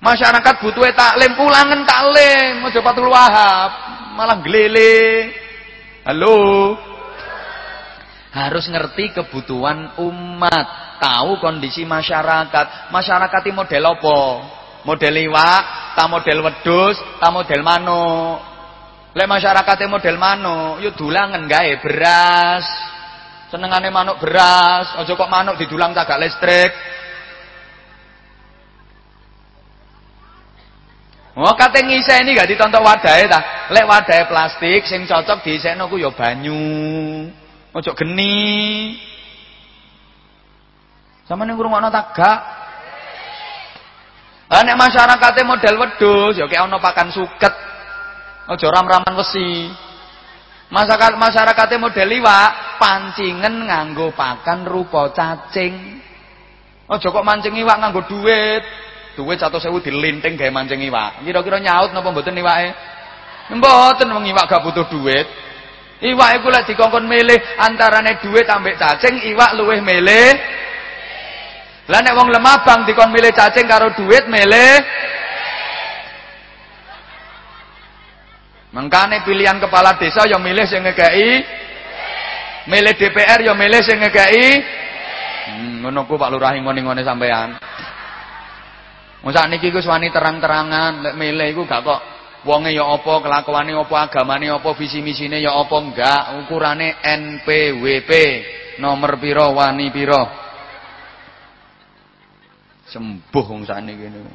Masyarakat butuhe taklim, ulangen taklim, aja patul wahab, malah glele. Halo. Harus ngerti kebutuhan umat, tahu kondisi masyarakat. Masyarakat ini model apa? Model iwak, ta model wedus, ta model manuk. Lek masyarakatnya model manuk, yo dulangan gawe beras. Senengane manuk beras, aja kok manuk didulang tagak listrik. Oh kate ini gak ditontok wadahe ta. Lek wadahe plastik sing cocok diisekno ku yo banyu. Ojo geni. Sama ning ngrungokno tagak. Lah nek masyarakate model wedhus ya kayak ana pakan suket. Aja ram-raman wesi. Masyarakat masyarakatnya model iwak, pancingan nganggo pakan rupa cacing. Aja kok mancing iwak nganggo duit. Duit 100.000 dilinting gawe mancing iwak. Kira-kira nyaut napa mboten iwake? Mboten wong iwak gak butuh duit. Iwak iku lek dikongkon milih antarane duit ambek cacing, iwak luwih milih. Lah nek wong lemah bang dikon milih cacing karo duit milih Mengkane pilihan kepala desa yang milih sing ngekeki. Milih DPR yang milih sing ngekeki. Hmm, ngono Pak Lurah ngene-ngene sampean. Masa niki ku wani terang-terangan lek milih iku gak kok wonge ya apa, kelakuane apa, agamane apa, visi misine ya apa enggak, ukurane NPWP. Nomor piro, wani piro. Sembuh wong sakniki ngene.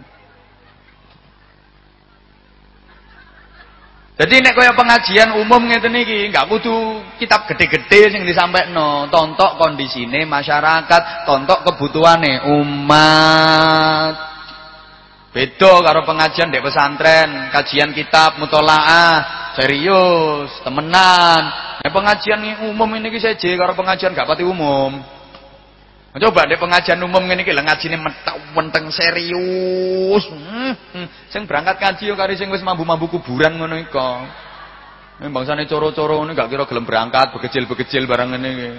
Jadi nek kaya pengajian umum ngeten iki, enggak kudu kitab gede-gede sing disampaikno, tontok kondisine masyarakat, tontok kebutuhane umat. Beda karo pengajian dek pesantren, kajian kitab mutolaah, serius, temenan. Nek pengajian umum ini ki seje karo pengajian gak pati umum. Coba deh pengajian umum ngene iki lha ngajine menteng serius. Hmm, hmm. Berangkat ngaji yo kari sing wis mambu-mambu kuburan ngono iku. Ini bangsane coro-coro ini gak kira gelem berangkat, begecil-begecil barang iki.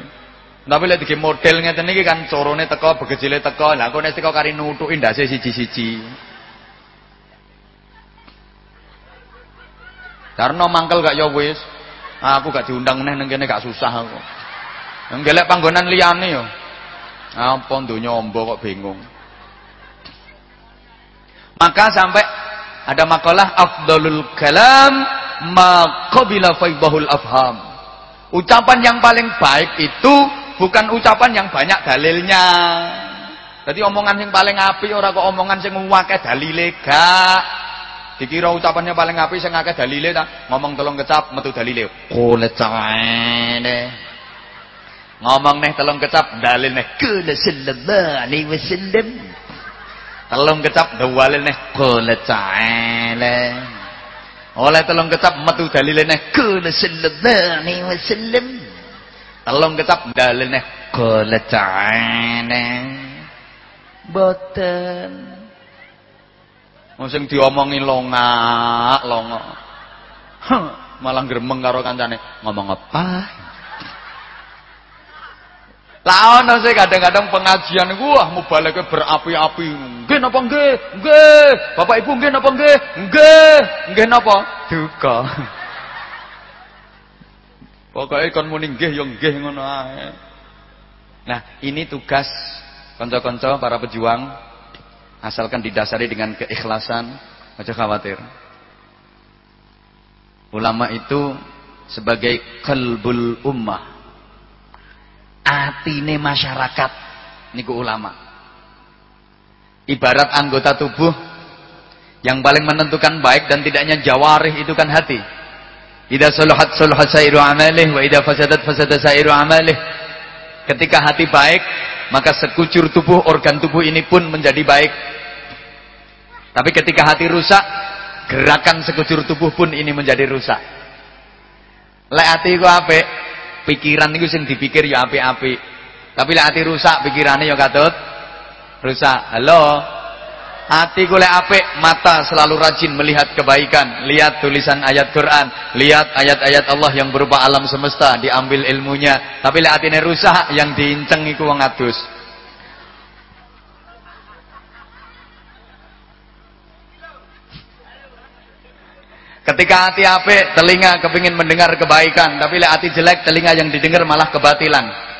Tapi lek iki model ngeten iki kan corone teko, begecile teko. Lah kok nek teko kari nutuki ndase siji-siji. Karena mangkel gak ya wis. Aku gak diundang meneh nang kene gak susah aku. Ngelek panggonan liyane yo. Apa donya ombo kok bingung. Maka sampai ada makalah afdalul kalam ma qabila faibahul afham. Ucapan yang paling baik itu bukan ucapan yang banyak dalilnya. Jadi omongan yang paling api ora kok omongan sing akeh dalile gak. Dikira ucapannya paling api sing akeh dalile ta, ngomong tolong kecap metu dalile. Ta'ala ngomong nih telung kecap dalil nih kula sallallahu alaihi wasallam telung kecap dalil nih kula ta'ala Oleh telung kecap metu dalilene kula sallallahu alaihi wasallam. Telung kecap dalilene kula ta'ala. Boten. Wong sing diomongi longak, longok. Malah gremeng karo kancane ngomong apa? Lah ono sih kadang-kadang pengajian wah mubaleke berapi-api. Nggih napa nggih? Nggih. Bapak Ibu nggih napa nggih? Nggih. Nggih napa? Duka. Pokoknya kon muni nggih ya nggih ngono ae. Nah, ini tugas kanca-kanca para pejuang asalkan didasari dengan keikhlasan, aja khawatir. Ulama itu sebagai kalbul ummah. Atine masyarakat niku ulama. Ibarat anggota tubuh yang paling menentukan baik dan tidaknya jawarih itu kan hati. Idza salahat salahat sairu amalih wa idza fasadat fasada sairu amalih ketika hati baik maka sekucur tubuh organ tubuh ini pun menjadi baik tapi ketika hati rusak gerakan sekucur tubuh pun ini menjadi rusak lek hati ku apik pikiran itu sing dipikir ya api-api. Tapi lek ati rusak pikirannya ya katut rusak. Halo. Hati kule apik, mata selalu rajin melihat kebaikan, lihat tulisan ayat Quran, lihat ayat-ayat Allah yang berupa alam semesta, diambil ilmunya. Tapi lek atine rusak, yang diinceng iku wong adus. Ketika hati apik, telinga kepingin mendengar kebaikan, tapi lek hati jelek, telinga yang didengar malah kebatilan.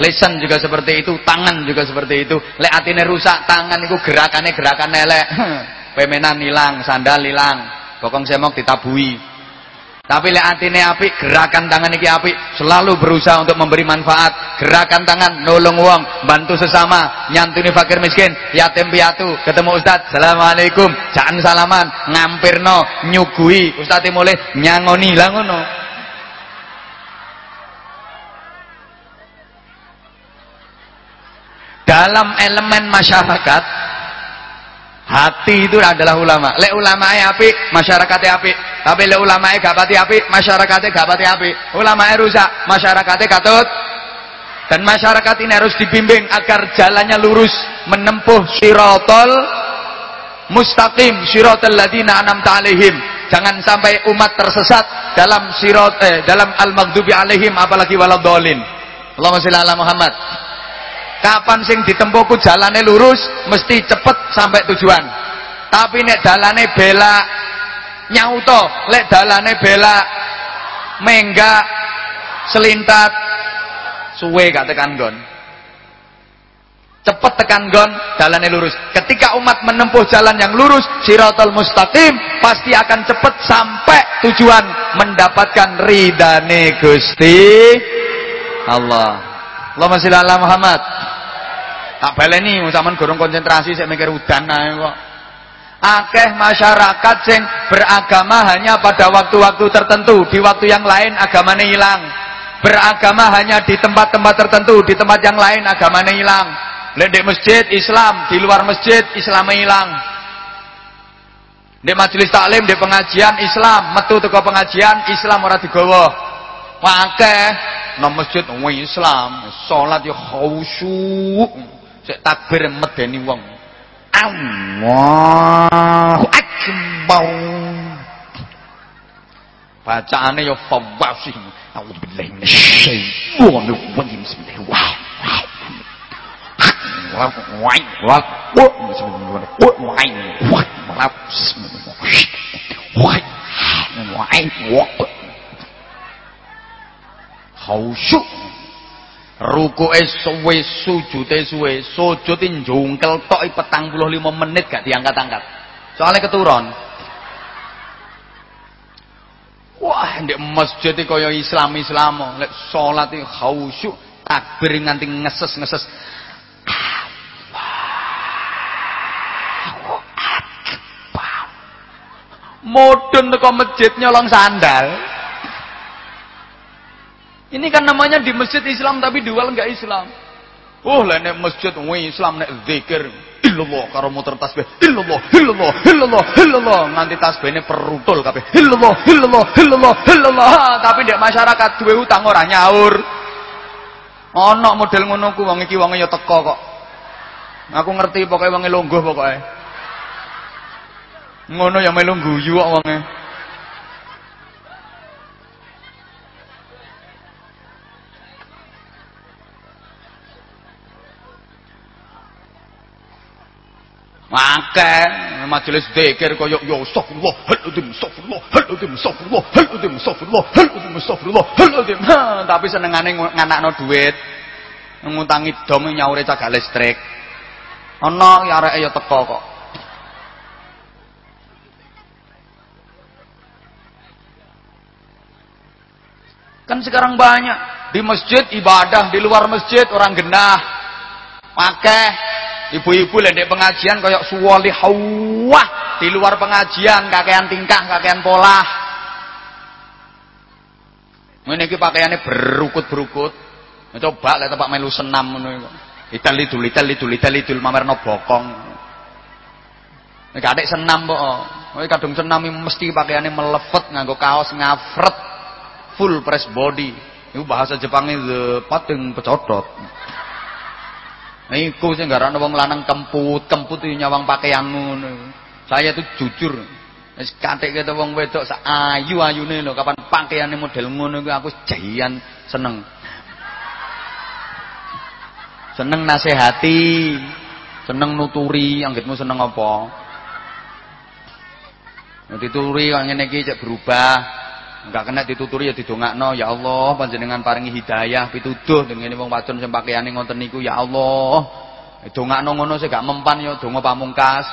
Lisan juga seperti itu, tangan juga seperti itu. Lek atine rusak, tangan itu gerakannya gerakan elek. [LAUGHS] Pemenan hilang, sandal hilang, bokong semok ditabui. Tapi lek atine apik, gerakan tangan iki apik, selalu berusaha untuk memberi manfaat. Gerakan tangan nolong wong, bantu sesama, nyantuni fakir miskin, yatim piatu, ketemu ustaz, Assalamualaikum, jangan salaman, ngampirno, nyugui, ustaz mulai nyangoni lah ngono. Dalam elemen masyarakat Hati itu adalah ulama. Lek ulamae apik, masyarakatnya apik. Tapi lek ulamae gak pati apik, masyarakatnya gak pati apik. Ulamae rusak, masyarakatnya katut. Dan masyarakat ini harus dibimbing agar jalannya lurus menempuh sirotol mustaqim sirotol ladina anam alaihim. Jangan sampai umat tersesat dalam sirot eh, dalam al-maghdubi alaihim apalagi waladhdallin. Allahumma shalli ala Muhammad. Kapan sing ditempuhku jalane lurus, mesti cepet sampai tujuan. Tapi nek dalane bela nyauto, lek dalane bela mengga selintat suwe gak tekan gon. Cepet tekan gon, dalane lurus. Ketika umat menempuh jalan yang lurus, siratal mustaqim, pasti akan cepet sampai tujuan mendapatkan ridane Gusti Allah. Allahumma sholli ala Muhammad. Tak baleni sampean gorong konsentrasi saya mikir udan ae kok. Akeh masyarakat sing beragama hanya pada waktu-waktu tertentu, di waktu yang lain agamanya hilang. Beragama hanya di tempat-tempat tertentu, di tempat yang lain agamanya hilang. Lek masjid Islam, di luar masjid Islamnya hilang. Di majelis taklim, di pengajian Islam, metu teko pengajian Islam ora digawa. Akeh nang masjid Islam, salat ya khusyuk. Sik takbir medeni wong. Allahu akbar. Bacaane ya fawasih. A'udzubillahi minasyaitonir rajim. Bismillahirrahmanirrahim. Khusyuk rukuke suwe sujute suwe. Sujute njungkel tok 45 menit gak diangkat-angkat. Soalnya keturun. Wah ndek masjid iki kaya Islam-Islam. Lek salat iki khusyuk takbir nganti ngeses-ngeses. Modern teko masjid nyolong sandal ini kan namanya di masjid Islam tapi di luar enggak Islam. Oh lah nek masjid wih Islam nek zikir illallah karo muter tasbih illallah illallah illallah illallah. Nganti tasbihne perutul kabeh illallah illallah illallah illallah. Tapi ndek masyarakat duwe utang ora nyaur. Ana model ngono ku wong iki wonge ya teko kok. Aku ngerti pokoke wonge lungguh pokoke. Ngono ya melu guyu kok wonge Akeh majelis zikir kaya ya astagfirullah, haludim astagfirullah, haludim astagfirullah, haludim astagfirullah, haludim astagfirullah, haludim. Tapi senengane nganakno duit. Ngutangi dom nyaure cagak listrik. Ana ya areke ya teko kok. Kan sekarang banyak di masjid ibadah, di luar masjid orang genah. Akeh Ibu-ibu lendek pengajian kayak suwali hawa di luar pengajian kakean tingkah, kakean pola. Ini iki pakaiannya berukut-berukut. Coba lihat tempat melu senam ngono. Ital itu, ital itu, ital itu mamerno bokong. Nek senam kok. Kowe kadung senam mesti pakaiannya melevet nganggo kaos ngafret full press body. Itu bahasa Jepangnya the pating pecodot. Iku sing garane wong lanang kemput, kemput iki nyawang pakaianmu Saya itu jujur. Wis katik kete wong wedok sak ayu-ayune lho kapan pakaiane model ngono iku aku jayan seneng. Seneng nasihati, seneng nuturi, anggitmu seneng apa? Dituturi kok ngene berubah. Enggak kena dituturi ya didongakno, ya Allah panjenengan paringi hidayah pituduh dengan wong wadon sing pakaiane ngoten niku ya Allah. Dongakno ngono sing gak mempan ya donga pamungkas.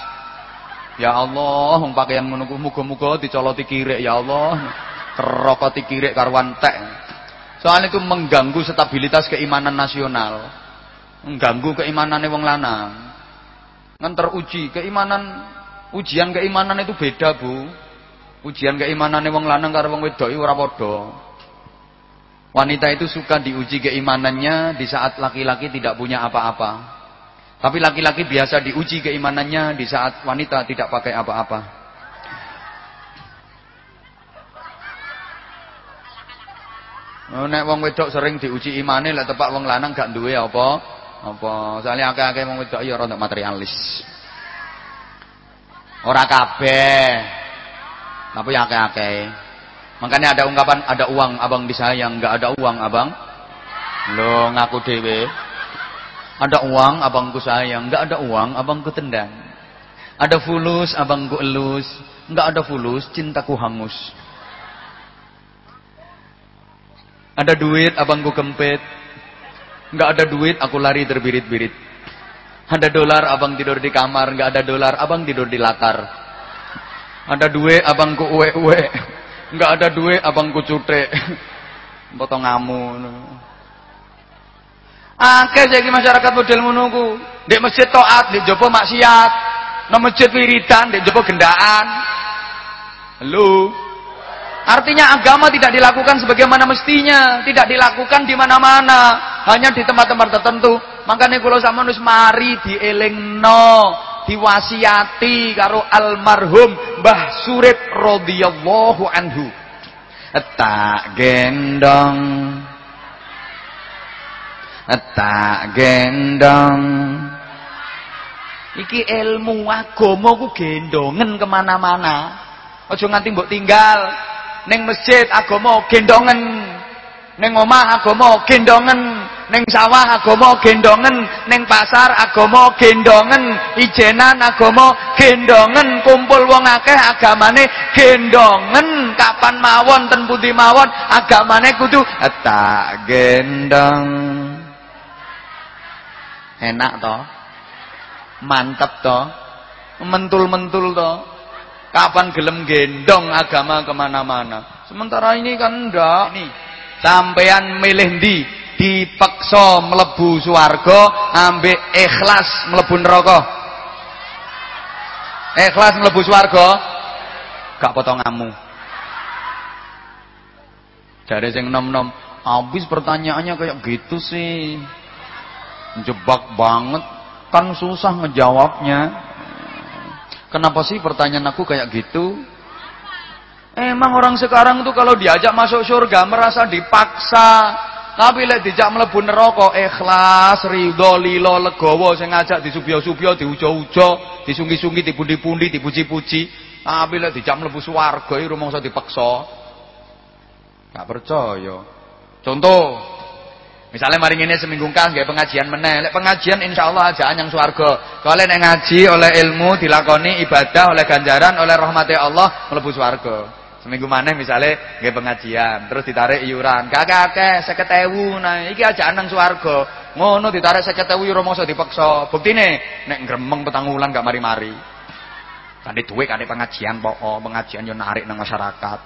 Ya Allah, wong pakaian ngono ku muga-muga dicoloti kirik ya Allah. Kerokoti kirik karuan tek. Soalnya itu mengganggu stabilitas keimanan nasional. Mengganggu keimanannya wong lanang. Kan teruji keimanan ujian keimanan itu beda, Bu. Ujian keimanannya wong lanang karo wong wedok ora padha. Wanita itu suka diuji keimanannya di saat laki-laki tidak punya apa-apa. Tapi laki-laki biasa diuji keimanannya di saat wanita tidak pakai apa-apa. Oh, nek wong wedok sering diuji imane lek tepak wong lanang gak duwe apa? Apa? Soalnya akeh-akeh wong wedok ya ora materialis. Ora kabeh. Tapi ya akeh-akeh. Makanya ada ungkapan ada uang abang disayang, nggak ada uang abang. Lo ngaku dewe. Ada uang abangku sayang, nggak ada uang abangku tendang. Ada fulus abangku elus, nggak ada fulus cintaku hangus. Ada duit abangku kempet, nggak ada duit aku lari terbirit-birit. Ada dolar abang tidur di kamar, nggak ada dolar abang tidur di latar. Ada duit abangku uwe-uwe. Enggak ada duit abangku cutek. Potong ngamu. Akeh saiki masyarakat model ku. Ndek masjid taat, ndek jopo maksiat. Nang masjid wiridan, ndek jopo gendaan. Halo. Artinya agama tidak dilakukan sebagaimana mestinya, tidak dilakukan di mana-mana, hanya di tempat-tempat tertentu. Makanya kalau sama nus mari dielingno, diwasiati karo almarhum Mbah Surip radhiyallahu anhu. Tak gendong. Tak gendong. Iki ilmu agama ku gendongen ke mana-mana. Aja nganti mbok tinggal. Ning masjid agama gendongen. Ning omah agama gendongen Neng sawah agama gendongen, neng pasar agama gendongen, ijenan agama gendongen, kumpul wong akeh agamane gendongen, kapan mawon ten pundi mawon agamane kudu tak gendong. Enak to? Mantep to? Mentul-mentul to? Kapan gelem gendong agama ke mana-mana? Sementara ini kan ndak nih. Sampean milih di dipaksa mlebu swarga ambek ikhlas mlebu neraka ikhlas mlebu swarga gak potongamu dari sing nom-nom habis pertanyaannya kayak gitu sih jebak banget Kan susah ngejawabnya. Kenapa sih pertanyaan aku kayak gitu? Emang orang sekarang tuh kalau diajak masuk surga merasa dipaksa. Tapi lek dijak mlebu neraka ikhlas, ridho, lilo, legowo sing ngajak disubyo-subyo, diujo-ujo, disungi-sungi, dipundi-pundi, dipuji-puji. Tapi lek dijak mlebu swarga iki rumangsa dipaksa. Gak percaya. Contoh, Misalnya mari ini seminggu kan gak pengajian meneh. Lek pengajian insya Allah ajaan yang swarga. Kalau nek ngaji oleh ilmu dilakoni ibadah oleh ganjaran oleh rahmati Allah mlebu swarga. Seminggu mana misalnya gak pengajian terus ditarik iuran. Kakek akeh 50.000 nah iki ajaan nang swarga. Ngono ditarik 50.000 yo rumangsa dipaksa. Buktine nek gremeng petang wulan gak mari-mari. Kandhe duit kandhe pengajian pokok, pengajian yo narik nang masyarakat.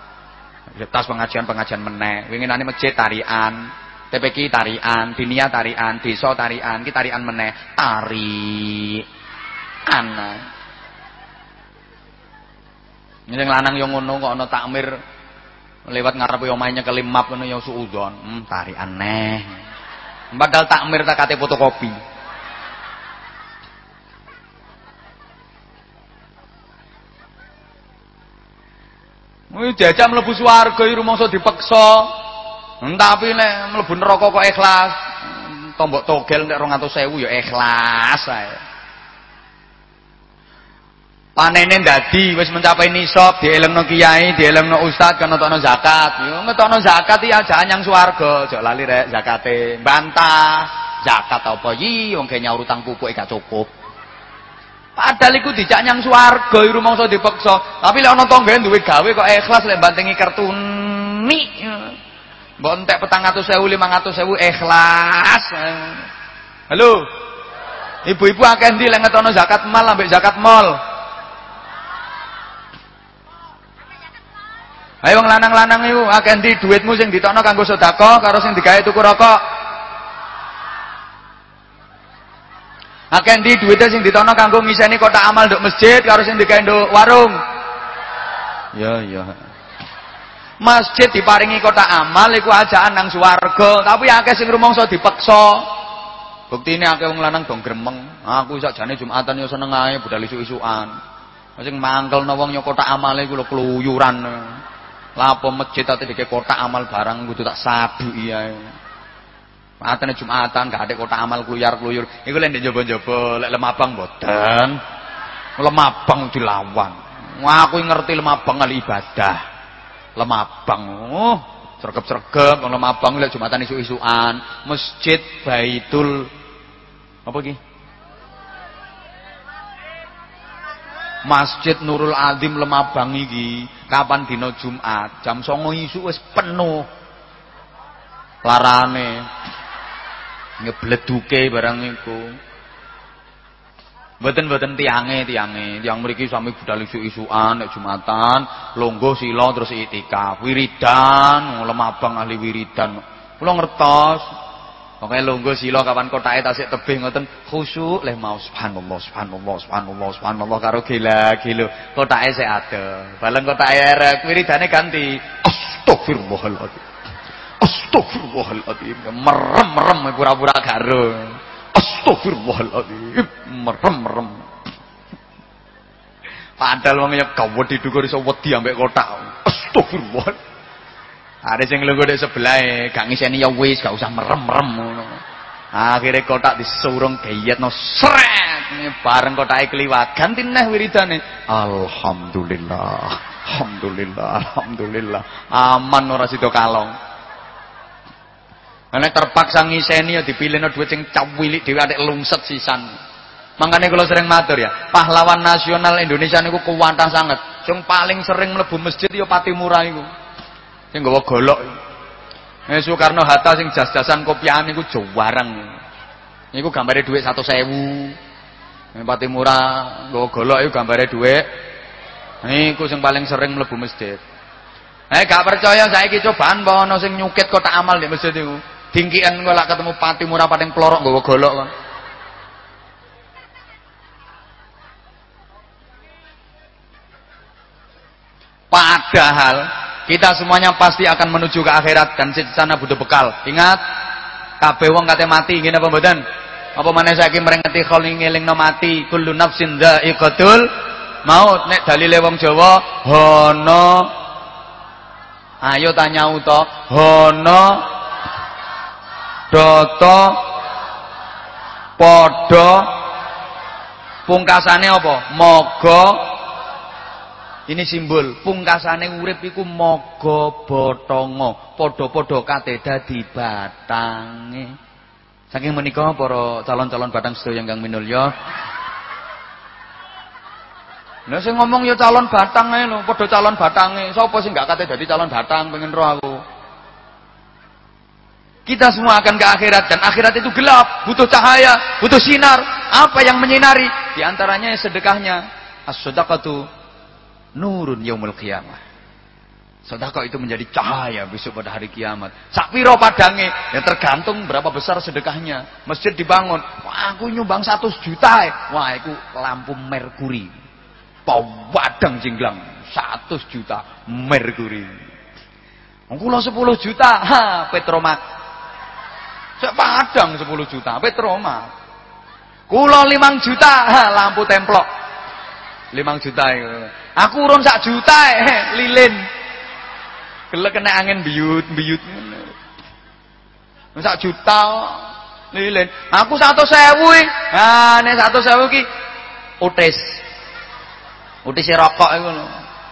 Tas pengajian pengajian meneh. Winginane masjid tarian. TPK tarian, dinia tarian, desa tarian, kita tarian meneh, tarian. Ini yang lanang yang ngono kok ana takmir lewat ngarepe omahnya kelimap ngono ya suudon. Hmm, tarian neh. Padahal takmir tak kate fotokopi. Wih jajah mlebu swarga iki rumangsa dipeksa. Tapi nek mlebu neraka kok ikhlas. Tombok togel nek 200.000 ya ikhlas ae. Panene ndadi wis mencapai nisab, dielengno kiai, dielengno ustaz kan ngetokno zakat. Yo ngetokno zakat iki aja anyang swarga, aja lali rek zakate. Bantah. Zakat apa iki wong ge nyaur utang pupuke gak cukup. Padahal iku dijak nyang swarga iku rumangsa dipeksa. Tapi lek ana tangga duwe gawe kok ikhlas lek bantingi kertuni. Mbok entek petang atus sewu, limang atus sewu ikhlas. Halo. Ibu-ibu akeh ndi lek ngetono zakat mal ambek zakat mall? Ayo wong lanang-lanang iku akeh ndi dhuwitmu sing ditokno kanggo sedekah karo sing digawe tuku rokok? Akeh ndi dhuwite sing ditokno kanggo ngiseni kotak amal nduk masjid karo sing digawe nduk warung? Ya, ya. Masjid diparingi kota amal iku ajaan nang swarga, tapi akeh sing rumangsa dipeksa. Buktine akeh wong lanang dong gremeng. Aku sakjane Jumatan yo seneng ae budal isu-isukan. Sing mangkelno wong yo kota amale lho keluyuran. Lapo masjid ate dike kota amal barang kudu tak saduki ae. Atene Jumatan gak ada kota amal keluyar-keluyur. Iku lek ndek jaba-jaba, lek lemabang mboten. Lemabang dilawan. Wah, aku ngerti lemabang kali ibadah. Lemabang. Oh, sregep-sregep wong Lemabang lek Jumatan isu-isuan, Masjid Baitul apa iki? Masjid Nurul Azim Lemabang iki kapan dina Jumat jam 09.00 isu wis penuh. Larane ngebleduke barang iku. Mboten-mboten tiange, tiange. Tiang mriki sami budal isu-isuan nek Jumatan, longgo sila terus itikaf, wiridan, lemabang ahli wiridan. Kula ngertos. Pokoke longgo sila kapan kotake tasik tebih ngoten khusyuk leh mau subhanallah subhanallah subhanallah subhanallah karo gila-gilo. Kotake sik ade. Bareng kotake erek wiridane ganti astagfirullahaladzim. Astagfirullahaladzim. Merem-merem pura-pura karo. Astagfirullahaladzim. Merem-merem. Padahal wong ya gawe didukur iso wedi ambek kotak. Astagfirullah. Ada sing lungguh di sebelah, gak ngiseni ya wis, gak usah merem-merem. Akhirnya kotak disurung no sret. Bareng kotake kliwat, ganti neh wiridane. Alhamdulillah. Alhamdulillah, alhamdulillah. Aman ora sida kalong. Nek terpaksa ngiseni ya dipilihno duit sing cawilik dhewe atik lungset sisan. Makanya kalau sering matur ya, pahlawan nasional Indonesia niku kuwantah sangat. Sing paling sering mlebu masjid ya Pati Murah iku. Sing nggawa golok. Eh Soekarno Hatta sing jas-jasan kopian niku jawarang. Niku gambare dhuwit 100.000. Nek Pati Murah nggawa golok iku gambare dhuwit niku sing paling sering mlebu masjid. Eh gak percaya saiki cobaan bawa ana sing nyukit kotak amal di masjid iku. Dingkian engko lak ketemu pati murah pating pelorok nggawa golok kan. Padahal kita semuanya pasti akan menuju ke akhirat dan di sana butuh bekal. Ingat, kabeh wong kate mati ngene apa mboten? Apa maneh saiki mrengeti kholi ngelingno mati, kullu nafsin dha'iqatul maut. Nek dalile wong Jawa, hono Ayo tanya uto, hono doto podo pungkasane apa? Moga ini simbol pungkasane urip iku moga botongo padha-padha kate dadi batange saking menika para calon-calon batang sedaya ingkang minulya Lah sing ngomong ya calon batang ae lho, padha calon batange. Sapa sing gak kate dadi calon batang pengen roh aku. Kita semua akan ke akhirat dan akhirat itu gelap, butuh cahaya, butuh sinar. Apa yang menyinari? Di antaranya sedekahnya as-shadaqatu nurun yaumul qiyamah. Sedekah itu menjadi cahaya besok pada hari kiamat. Sakpiro padange, ya tergantung berapa besar sedekahnya. Masjid dibangun, wah aku nyumbang 100 juta. Wah, itu lampu merkuri. Pawadang jinglang, 100 juta merkuri. Kula 10 juta, ha, Petromak. Saya padang 10 juta, Petromak. Kula 5 juta, ha, lampu templok. 5 juta itu. Aku urun sak juta eh, [LAUGHS] lilin. Gelek kena angin biyut-biyut Sak juta lilin. Aku satu sewu Nah, nek satu sewu ki utis. Utis rokok iku lho.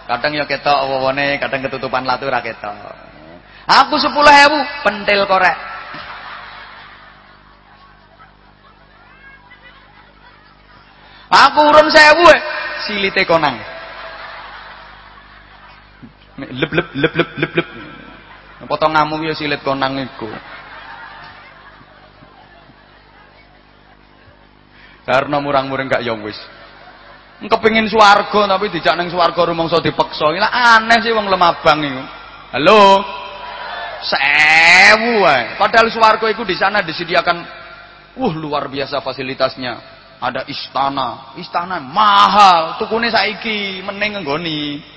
Kadang ya ketok wewone, kadang ketutupan latu ra ketok. Aku 10.000 pentil korek. Aku urun sewu silite konang lep lep lep lep lep lep. Potonganmu ya silit konang iku. Karena murang-murang gak yang wis. Kepengin swarga tapi dijak ning swarga rumangsa dipeksa iki aneh sih wong lemabang iku. Halo? Sewu wae. Padahal swarga iku di sana disediakan uh luar biasa fasilitasnya. Ada istana. Istana mahal. Tukune saiki meneng nggoni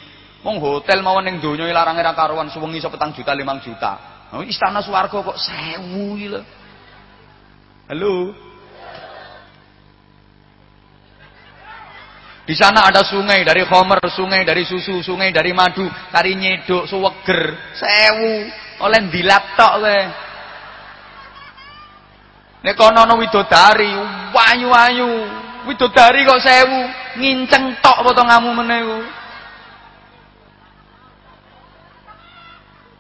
Wong hotel mawon ning donya larang ora karuan suwengi iso petang juta limang juta. Nah, istana swarga kok sewu lho. Halo. Di sana ada sungai dari homer, sungai dari susu, sungai dari madu, kari nyedok, suweger, sewu, oleh dilaptok kowe. Nek kono ana widodari, wayu-wayu, widodari kok sewu, nginceng tok potonganmu meneh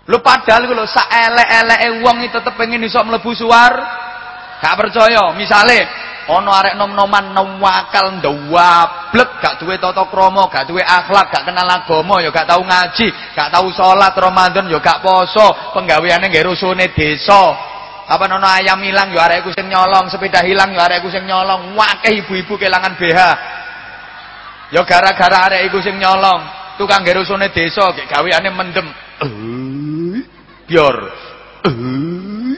Lu padahal lu sak elek-eleke wong iki tetep pengen iso mlebu suar. Gak percaya, misale ana arek nom-noman wakal ndawablek gak duwe tata krama, gak duwe akhlak, gak kenal agama, ya gak tau ngaji, gak tau salat Ramadan, ya gak poso, penggaweane nggih rusune desa. Apa nono ayam hilang ya arekku sing nyolong, sepeda hilang ya arekku sing nyolong, wakeh ibu-ibu kelangan BH. Ya gara-gara arek iku nyolong, tukang gerusune desa gek gaweane mendem. Uh biar uh,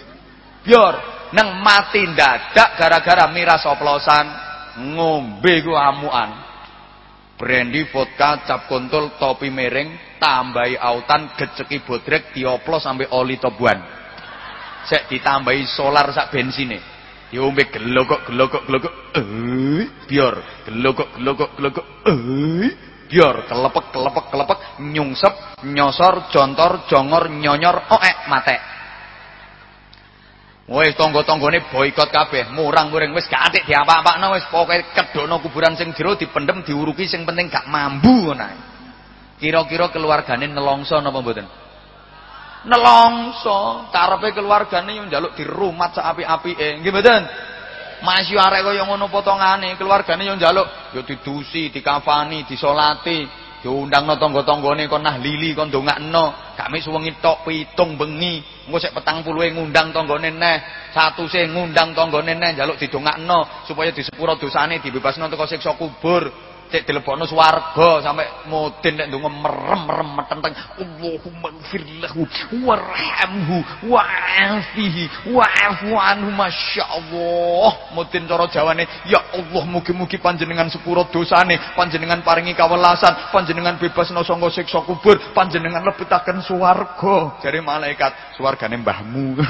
biar nang mati dadak gara-gara miras oplosan. Ngombe ku amuan brandy vodka cap kontol topi mereng tambahi autan geceki bodrek dioplos sampai oli tobuan. Sek ditambahi solar sak bensine. Diombe gelogok gelogok gelogok eh? Biar gelogok gelogok gelogok eh biar kelepek kelepek kelepek nyungsep nyosor jontor jongor nyonyor oek mate wis tangga-tanggane boikot kabeh. Murang-muring wis gak atik diapa-apakno wis. Pokoke kedono kuburan sing jero dipendem diuruki sing penting gak mambu ngono kira-kira keluargane nelongso napa mboten? Nelongso. Karepe keluargane yo njaluk dirumat sak apik-apike nggih mboten Masih arek kaya ngono potongane, keluargane yo njaluk yo didusi, dikafani, disolati, diundangno tangga-tanggane kon nahlili kon ndongakno. Gak mek suwengi tok pitung bengi, engko sik petang puluhe ngundang tanggane neh, satuse ngundang tanggane neh njaluk didongakno supaya disepuro dosane dibebasno teko siksa kubur cek dilebokno swarga sampai mudin nek ndonga merem-merem metenteng Allahumma gfirlahu warhamhu wa'afihi wa'afu anhu masyaallah. Mudin cara jawane ya Allah mugi-mugi panjenengan sepuro dosane panjenengan paringi kawelasan panjenengan bebasno saka siksa kubur panjenengan lebetaken swarga. Jare malaikat swargane mbahmu. [LAUGHS]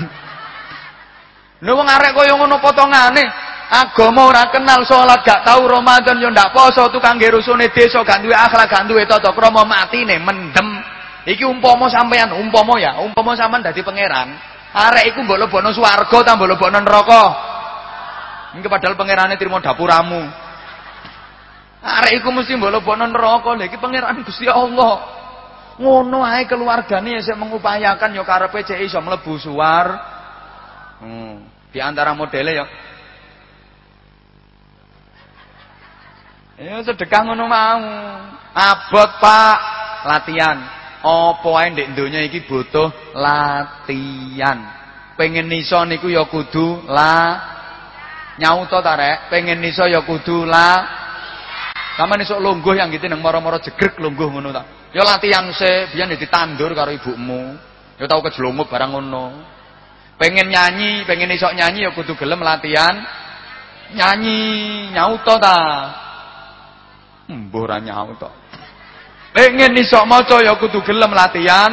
Lho wong arek kaya ngono potongane Agama ora kenal salat gak tahu Ramadan yo ndak poso tukang gerusune desa gak duwe akhlak gak duwe tata krama matine mendem. Iki umpama sampean, umpama ya, umpama sampean dadi pangeran, arek iku mbok lebono swarga ta mbok lebono neraka. Iki padahal pangerane trimo dapuramu. Arek iku mesti mbok lebono neraka. Lha iki pangeran Gusti Allah. Ngono ae keluargane sing mengupayakan ya karepe cek iso mlebu. Hmm. Di antara modele ya Ya sedekah ngono mau. Abot, Pak. Latihan. Apa ae ndek donya iki butuh latihan. Pengen iso niku ya kudu la nyauto ta rek. Pengen iso ya kudu la sama iso lungguh yang gitu nang moro-moro jegrek lungguh ngono ta. Ya latihan se, biyen ditandur karo ibumu. Ya tau kejlongup barang ngono. Pengen nyanyi, pengen iso nyanyi ya kudu gelem latihan nyanyi, nyauto ta. Mbuh ora nyauto. Pengen iso maca ya kudu gelem latihan.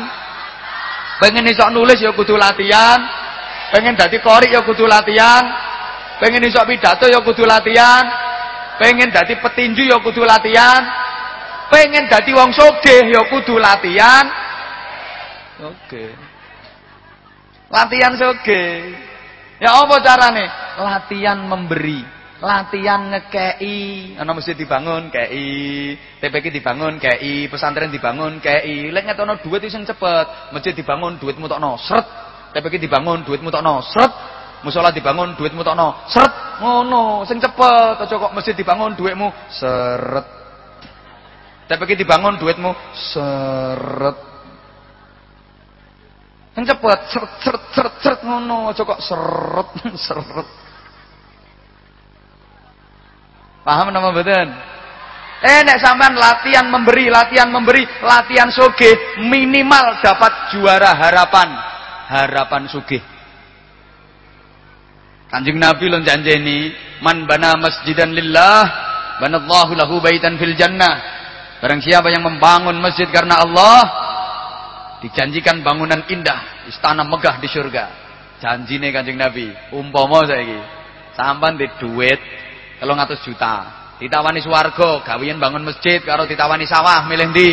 Pengen iso nulis ya kudu latihan. Pengen dadi korik ya kudu latihan. Pengen iso pidato ya kudu latihan. Pengen dadi petinju ya kudu latihan. Pengen dadi wong sogeh ya kudu latihan. Oke. Latihan sogeh. Ya apa carane? Latihan memberi. Latihan ngekei. Ana masjid dibangun kei, TPK dibangun kei, pesantren dibangun kei. Lek ngetono duit sing cepet, masjid dibangun duitmu tokno sret. TPK dibangun duitmu tokno sret. Musola dibangun duitmu tokno seret ngono sing cepet aja kok masjid dibangun duitmu seret. Iki dibangun duitmu seret. Sing cepet seret seret seret, seret ngono aja kok seret seret. [LAUGHS] Paham nama mboten? Eh nek sampean latihan memberi, latihan memberi, latihan soge minimal dapat juara harapan. Harapan sugih. Kanjeng Nabi lon janjeni, man bana masjidan lillah, banallahu lahu baitan fil jannah. Barang siapa yang membangun masjid karena Allah, dijanjikan bangunan indah, istana megah di surga. Janjine Kanjeng Nabi, umpama saiki, sampean di duit 300 juta, ditawani swarga, gawean bangun masjid karo ditawani sawah, milih ndi?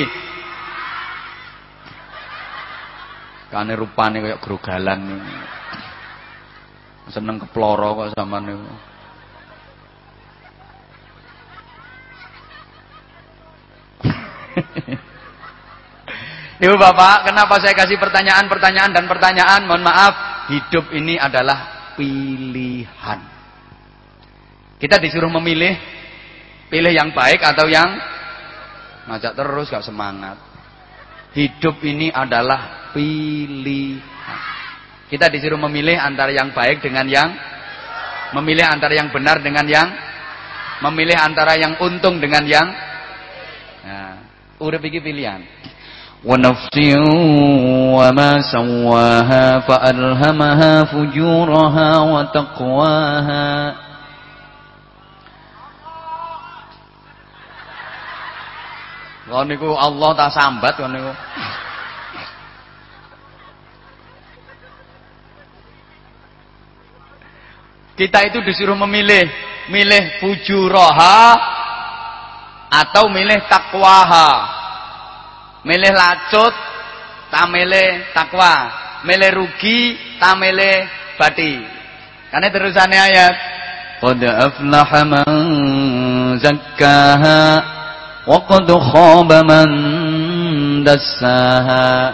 Kane rupane kaya grogalan. Seneng keploro kok sama niku. Ibu Bapak, kenapa saya kasih pertanyaan-pertanyaan dan pertanyaan? Mohon maaf, hidup ini adalah pilihan. Kita disuruh memilih, pilih yang baik atau yang ngajak terus gak semangat. Hidup ini adalah pilihan. Kita disuruh memilih antara yang baik dengan yang memilih antara yang benar dengan yang memilih antara yang untung dengan yang nah, urip iki pilihan. Wa nafsin wa ma sawaha fa Kau niku Allah tak sambat kau niku. Kita itu disuruh memilih, milih fujuroha atau milih takwaha. Milih lacut, tak milih takwa. Milih rugi, tak milih bati. Karena terusannya ayat. Qad aflaha man zakkaha qad khaba man dassaha.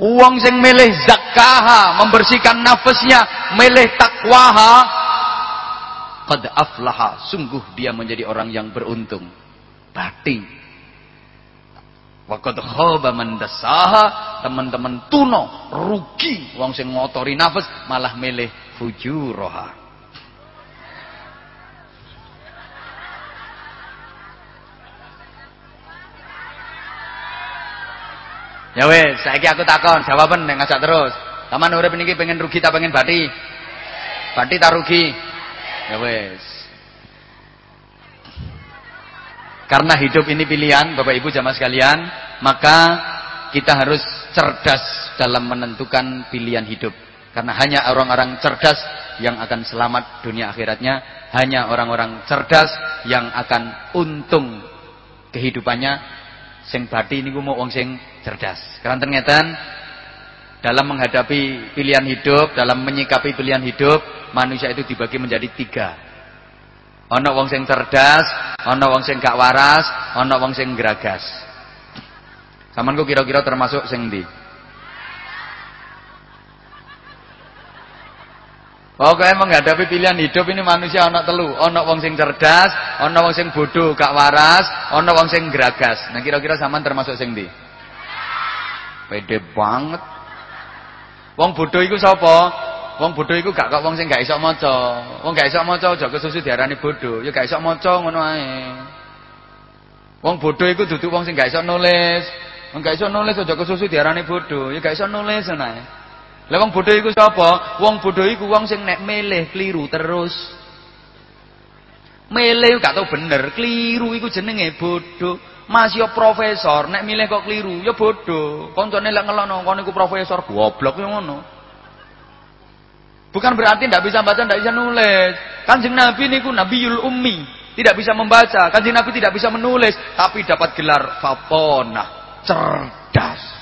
Uang sing milih zakaha, membersihkan nafasnya, milih takwaha, qad aflaha, sungguh dia menjadi orang yang beruntung. Bati. Wa qad khaba man teman-teman tuno, rugi wong sing ngotori nafas malah milih fujuroha. Ya wes, saiki aku takon, jawaban nek ngajak terus. Taman urip niki pengen rugi tak pengen bati? Bati tak rugi? Ya wes. Karena hidup ini pilihan, Bapak Ibu jamaah sekalian, maka kita harus cerdas dalam menentukan pilihan hidup. Karena hanya orang-orang cerdas yang akan selamat dunia akhiratnya, hanya orang-orang cerdas yang akan untung kehidupannya sing bati niku mau wong sing cerdas. Karena ternyata dalam menghadapi pilihan hidup, dalam menyikapi pilihan hidup, manusia itu dibagi menjadi tiga. Ono wong sing cerdas, ono wong sing gak waras, ono wong sing geragas. Samanku kira-kira termasuk sing ndi? Pokoknya menghadapi pilihan hidup ini manusia anak telu, ana wong sing cerdas, ana wong sing bodoh, gak waras, ana wong sing geragas. Nah kira-kira sampean termasuk sing ndi? Pede banget. Wong bodoh iku sapa? Wong bodoh iku gak kok wong sing gak iso maca. Wong gak iso maca aja kesusu diarani bodoh, ya gak iso maca ngono ae. Wong bodoh iku dudu wong sing gak iso nulis. Wong gak iso nulis aja kesusu diarani bodoh, ya gak iso nulis ngono ae. Lah wong bodho iku sapa? Wong bodho iku wong sing nek milih keliru terus. Milih gak tau bener, keliru iku jenenge bodho. Mas yo profesor, nek milih kok keliru, ya bodho. Koncone lek ngelono kono iku profesor, goblok yo ngono. Bukan berarti tidak bisa baca, tidak bisa nulis. Kanjeng Nabi niku Nabiul Ummi, tidak bisa membaca. Kanjeng Nabi tidak bisa menulis, tapi dapat gelar fatonah, cerdas.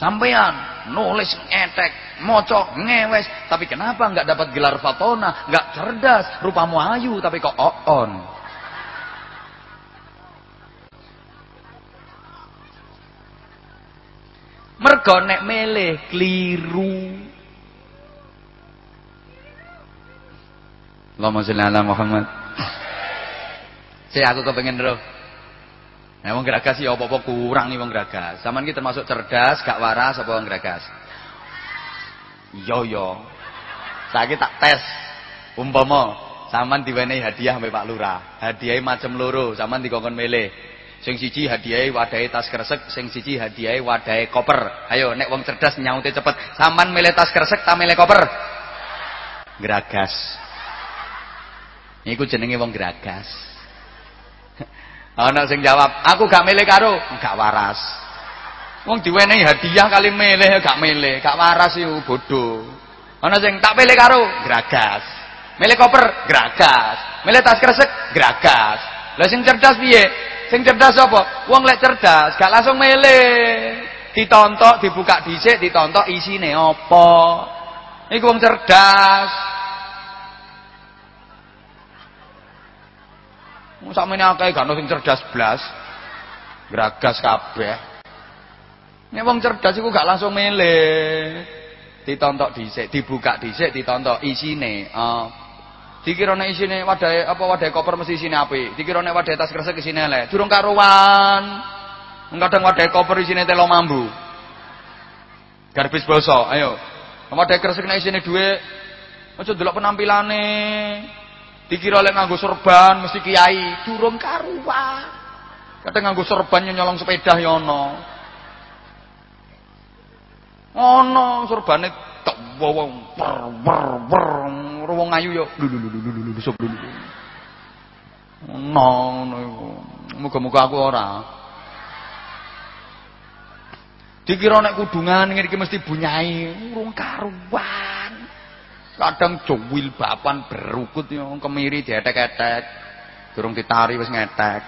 Sampean nulis ngetek, mocok, ngewes, tapi kenapa nggak dapat gelar fatona, nggak cerdas, rupamu ayu tapi kok on. Mergo nek meleh keliru. Allahumma sholli ala Muhammad. Saya aku kepengen roh. Nah, wong geragas ya apa-apa kurang nih wong geragas. Saman ki termasuk cerdas, gak waras apa wong geragas? Yo yo. Saiki tak tes. Umpama sampean diwenehi hadiah sampai Pak Lurah. Hadiahnya macam loro, sampean dikongkon milih. Sing siji hadiahnya wadahe tas kresek, sing siji hadiahnya wadahe koper. Ayo nek wong cerdas nyaute cepet. Sampean milih tas kresek ta milih koper? Geragas. Iku jenenge wong geragas. Ana sing jawab, aku gak milih karo, gak waras. Wong diwenehi hadiah kali milih gak milih, gak waras iku bodoh. Ana sing tak pilih karo, gragas. Milih koper, gragas. Milih tas kresek, gragas. Lah sing cerdas piye? Sing cerdas apa? Wong lek cerdas gak langsung milih. Ditontok, dibuka dhisik, ditontok isine apa. Iku wong cerdas. Sakmene akeh gak ono sing cerdas blas. Gragas kabeh. Nek wong cerdas iku gak langsung milih. Ditontok dhisik, dibuka dhisik, ditontok isine. Oh. Dikira nek isine wadahe apa wadahe koper mesti isine apik. Dikira nek wadahe tas kresek isine elek. Durung karuan. Kadang wadahe koper isine telo mambu. Garbis basa, ayo. Wadahe kresek nek isine dhuwit. Aja delok penampilane. Dikira lek nganggo serban mesti kiai, durung karuan. Kadang nganggo serban nyolong sepeda ya ana. Ana serbane tek wong per per per wong ayu lulu lulu lulu sop lulu. Ngono iku. Muga-muga aku ora. Dikira nek kudungan ngene iki mesti bunyai, urung karuan. Kadang jowil bapan berukut yo kemiri dietek-etek. Durung ditari wis ngetek.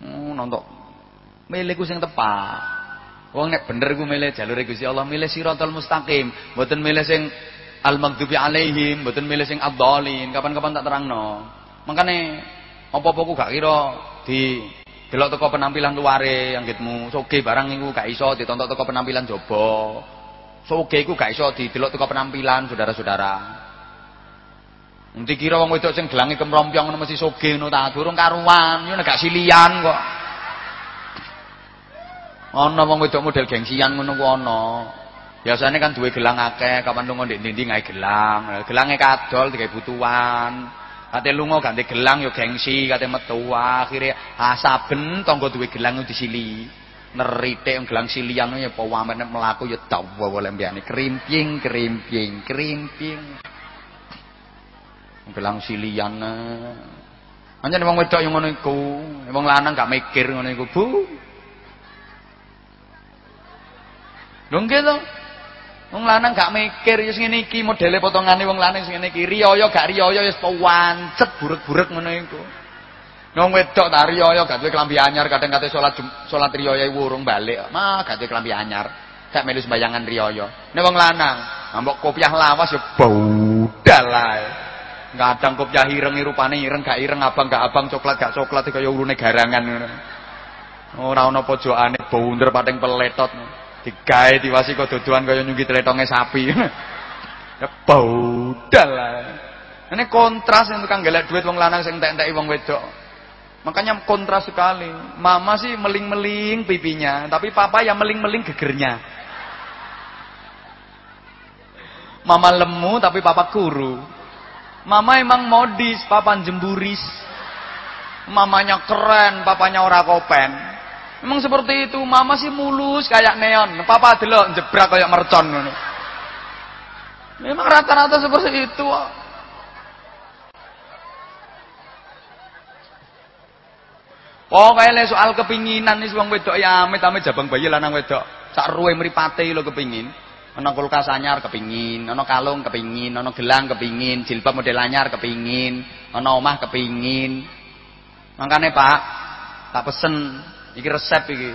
Hmm, nontok milih ku sing tepat. Wong nek bener ku milih jalur Gusti Allah, milih siratal mustaqim, mboten milih sing al-maghdubi alaihim, mboten milih sing ad-dhalin. Kapan-kapan tak terangno. Makane apa-apa ku gak kira di Delok teko penampilan luare anggitmu, soge barang iku gak iso ditonton teko penampilan jaba. Soge iku gak iso didelok teko penampilan, Saudara-saudara. Nanti kira wong wedok sing gelange kemrompyong ngono mesti soge ngono ta, durung karuan, yo gak silian kok. Ana wong wedok model gengsian ngono ku ana. Biasane kan duwe gelang akeh, kapan lunga ndek-ndi gawe gelang. Gelange kadol digawe butuhan. Kate lunga ganti gelang yo gengsi, kate metu akhire asaben tangga duwe gelang disili. Neritik gelang silian ya apa wamene mlaku ya dawa oleh mbiyane krimping krimping krimping. Gelang silian. Anjane wong wedok yo ngono iku, wong lanang gak mikir ngono iku, Bu. Nggih to. Wong lanang gak mikir wis ngene iki modele potongane wong lanang sing ngene iki. Riyaya gak riyaya wis pancet burek-burek ngono iku. Wong wedok tak riyaya gak duwe klambi anyar kadang kate salat salat riyaya wurung balik. Mah gak duwe klambi anyar. Gak melu sembayangan riyaya. Nek wong lanang, ambok kopiah lawas ya baudal ae. Kadang kopiah ireng rupane ireng gak ireng, abang gak abang, coklat gak coklat kaya urune garangan ngono. Ora ana pojokane baunder pating peletot. Digawe diwasi kok dodoan kaya nyunggi tletonge sapi. ya baudal. Ini kontras yang tukang gelek duit wong lanang sing entek-enteki wong wedok. Makanya kontras sekali. Mama sih meling-meling pipinya, tapi papa yang meling-meling gegernya. Mama lemu tapi papa kuru. Mama emang modis, papa jemburis. Mamanya keren, papanya ora kopen. Emang seperti itu. Mama sih mulus kayak neon. Papa delok jebrak kayak mercon Memang rata-rata seperti itu. Pokoknya soal kepinginan nih wong wedok ya amit-amit jabang bayi lanang wedok. Sak ruwe mripate lo kepingin. Ana kulkas anyar kepingin, ana kalung kepingin, ana gelang kepingin, jilbab model anyar kepingin, ana omah kepingin. Makane Pak, tak pesen iki resep iki.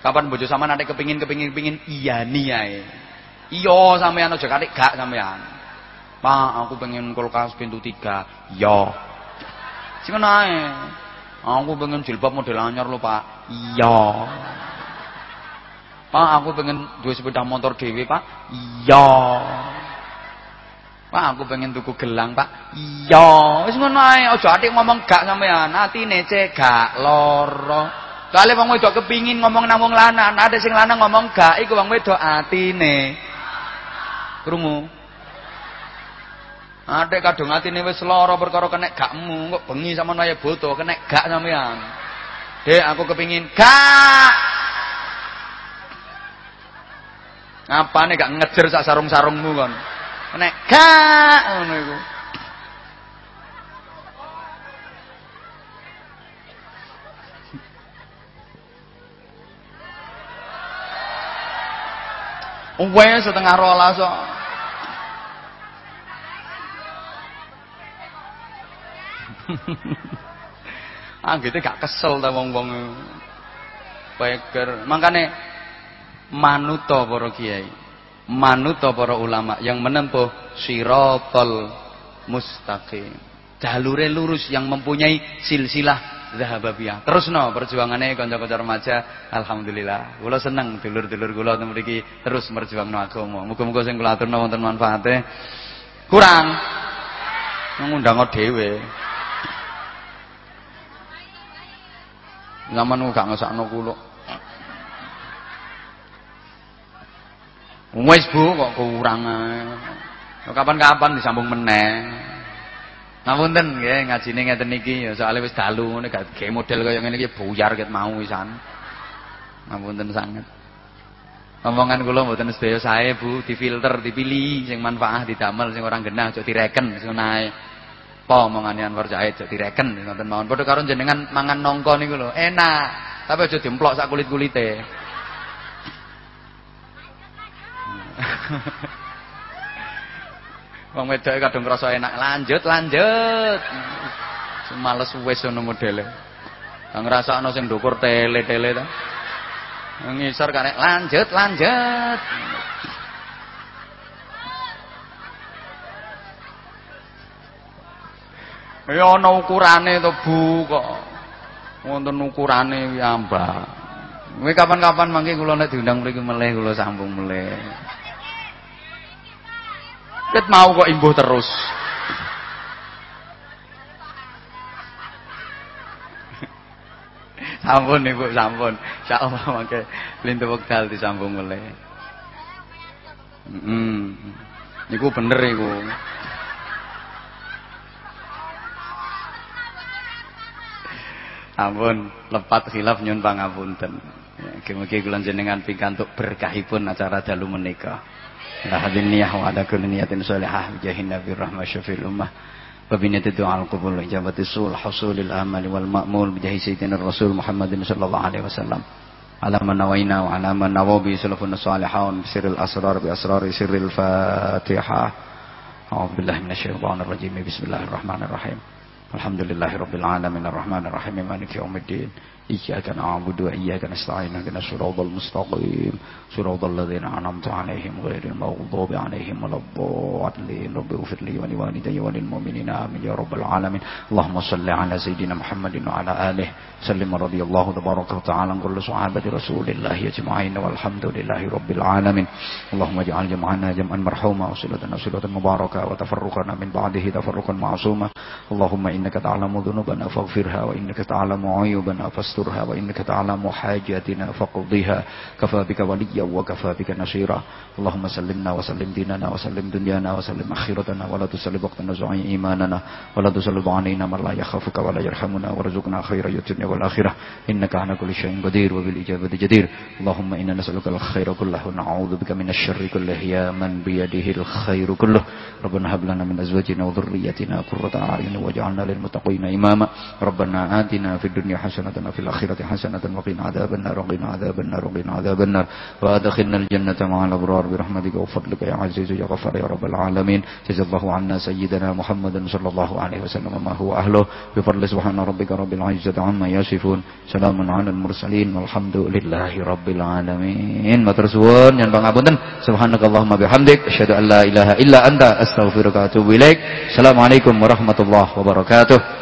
Kapan bojo sama nanti kepingin kepingin kepingin iya nih ae. Iya sampean aja katik gak sampean. Pak, aku pengen kulkas pintu tiga. Iya. Sing ae. Aku pengen jilbab model anyar lho, Pak. Iya. Pak, aku pengen dua sepeda motor dewi, Pak. Iya. Pak, aku pengen tuku gelang, Pak. Iya. Wis ngono ae, aja atik ngomong gak sampean. Atine gak loro. Soale wong wedok kepingin ngomong nang wong lanang, ada sing lanang ngomong gak, iku wong wedok atine. Krungu? Adek kadung atine wis lara perkara kenek gakmu, kok bengi sama naya boto, kenek gak sampean. Dek, aku kepingin gak. Ngapane gak ngejer sak sarung-sarungmu kon? Kenek gak ngono iku. Wes setengah rolas kok. ah gitu gak kesel ta wong-wong peker. Makane manuto para kiai manuto para ulama yang menempuh siratal mustaqim. Jalure lurus yang mempunyai silsilah zahababiyah terus no perjuangannya kanca-kanca remaja. Alhamdulillah. Kula seneng dulur-dulur kula mriki terus merjuangno agama. Muga-muga sing kula aturna wonten manfaate. Kurang. Ngundang dhewe. Zaman gak ngesakno kula. Wis Bu kok kurang Kapan-kapan disambung meneh. Ngapunten nggih ngajine ngeten iki ya soalé wis dalu ngene gak gawe model kaya ngene iki buyar ket mau wisan. Ngapunten sanget. Omongan kula mboten sedaya sae Bu, difilter, dipilih sing manfaat didamel sing orang genah aja direken sing nae apa omongane Anwar Zahid jadi reken ngoten mawon. Padha karo jenengan mangan nongko niku lho, enak. Tapi aja dimplok sak kulit-kulite. [LAUGHS] Wong wedoke kadung krasa enak. Lanjut, lanjut. Semales wis ngono modele. Kang ngrasakno sing ndukur tele-tele ta. Ngisor karek lanjut, lanjut. Ya ana ukurane to Bu kok. Wonten ukurane piyambak. Kowe kapan-kapan mangke kula nek diundang mriki meleh kula sambung meleh. Ket mau kok imbuh terus. [LAUGHS] sampun Ibu, sampun. Insyaallah mangke lintu wekdal disambung meleh. Heeh. Mm Niku bener iku. Ampun, lepat khilaf nyun pangapunten. Ya, mugi kula jenengan pikantuk berkahipun acara dalu menika. أحد النية وعلى كل نية صالحة بجاه النبي الرحمة شفيع الأمة وبنية الدعاء القبول إجابة السؤال حصول الأمل والمأمول بجاه سيدنا الرسول محمد صلى الله عليه وسلم على من نوينا وعلى من نوى به سلفنا الصالحون بسر الأسرار بأسرار سر الفاتحة أعوذ بالله من الشيطان الرجيم بسم الله الرحمن الرحيم الحمد لله رب العالمين الرحمن الرحيم مالك يوم الدين إياك نعبد وإياك نستعين اهدنا الصراط المستقيم صراط الذين أنعمت عليهم غير المغضوب عليهم ولا الضالين رب اغفر لي ولوالدي وللمؤمنين آمين يا رب العالمين اللهم صل على سيدنا محمد وعلى آله سلم رضي الله تبارك وتعالى عن كل صحابة رسول الله أجمعين والحمد لله رب العالمين اللهم اجعل جمعنا جمعا مرحوما وصلتنا صلة مباركة وتفرقنا من بعده تفرقا معصوما اللهم إنك تعلم ذنوبنا فاغفرها وإنك تعلم عيوبنا فاسترها وإنك تعلم حاجاتنا فاقضيها كفى بك وليا وكفى بك نصيرا. اللهم سلمنا وسلم ديننا وسلم دنيانا وسلم آخرتنا. ولا تسلب وقتنا زعي إيماننا. ولا تسلب علينا من لا يخافك ولا يرحمنا. وارزقنا خير الدنيا والآخرة. إنك على كل شيء قدير وبالإجابة جدير. اللهم إنا نسألك الخير كله. ونعوذ بك من الشر كله. يا من بيده الخير كله. ربنا هب لنا من أزواجنا وذريتنا قرة أعين واجعلنا للمتقين إماما. ربنا آتنا في الدنيا حسنة وفي الآخرة حسنة وقنا عذاب النار وقنا عذاب النار وقنا عذاب النار وأدخلنا الجنة مع الأبرار برحمتك وفضلك يا عزيز يا غفار يا رب العالمين جزا الله عنا سيدنا محمد صلى الله عليه وسلم ما هو أهله بفضل سبحان ربك رب العزة عما يصفون سلام على المرسلين والحمد لله رب العالمين matur suwun nyan pangapunten subhanakallahumma bihamdik asyhadu an la ilaha illa anta astaghfiruka wa atubu ilaik assalamualaikum warahmatullahi wabarakatuh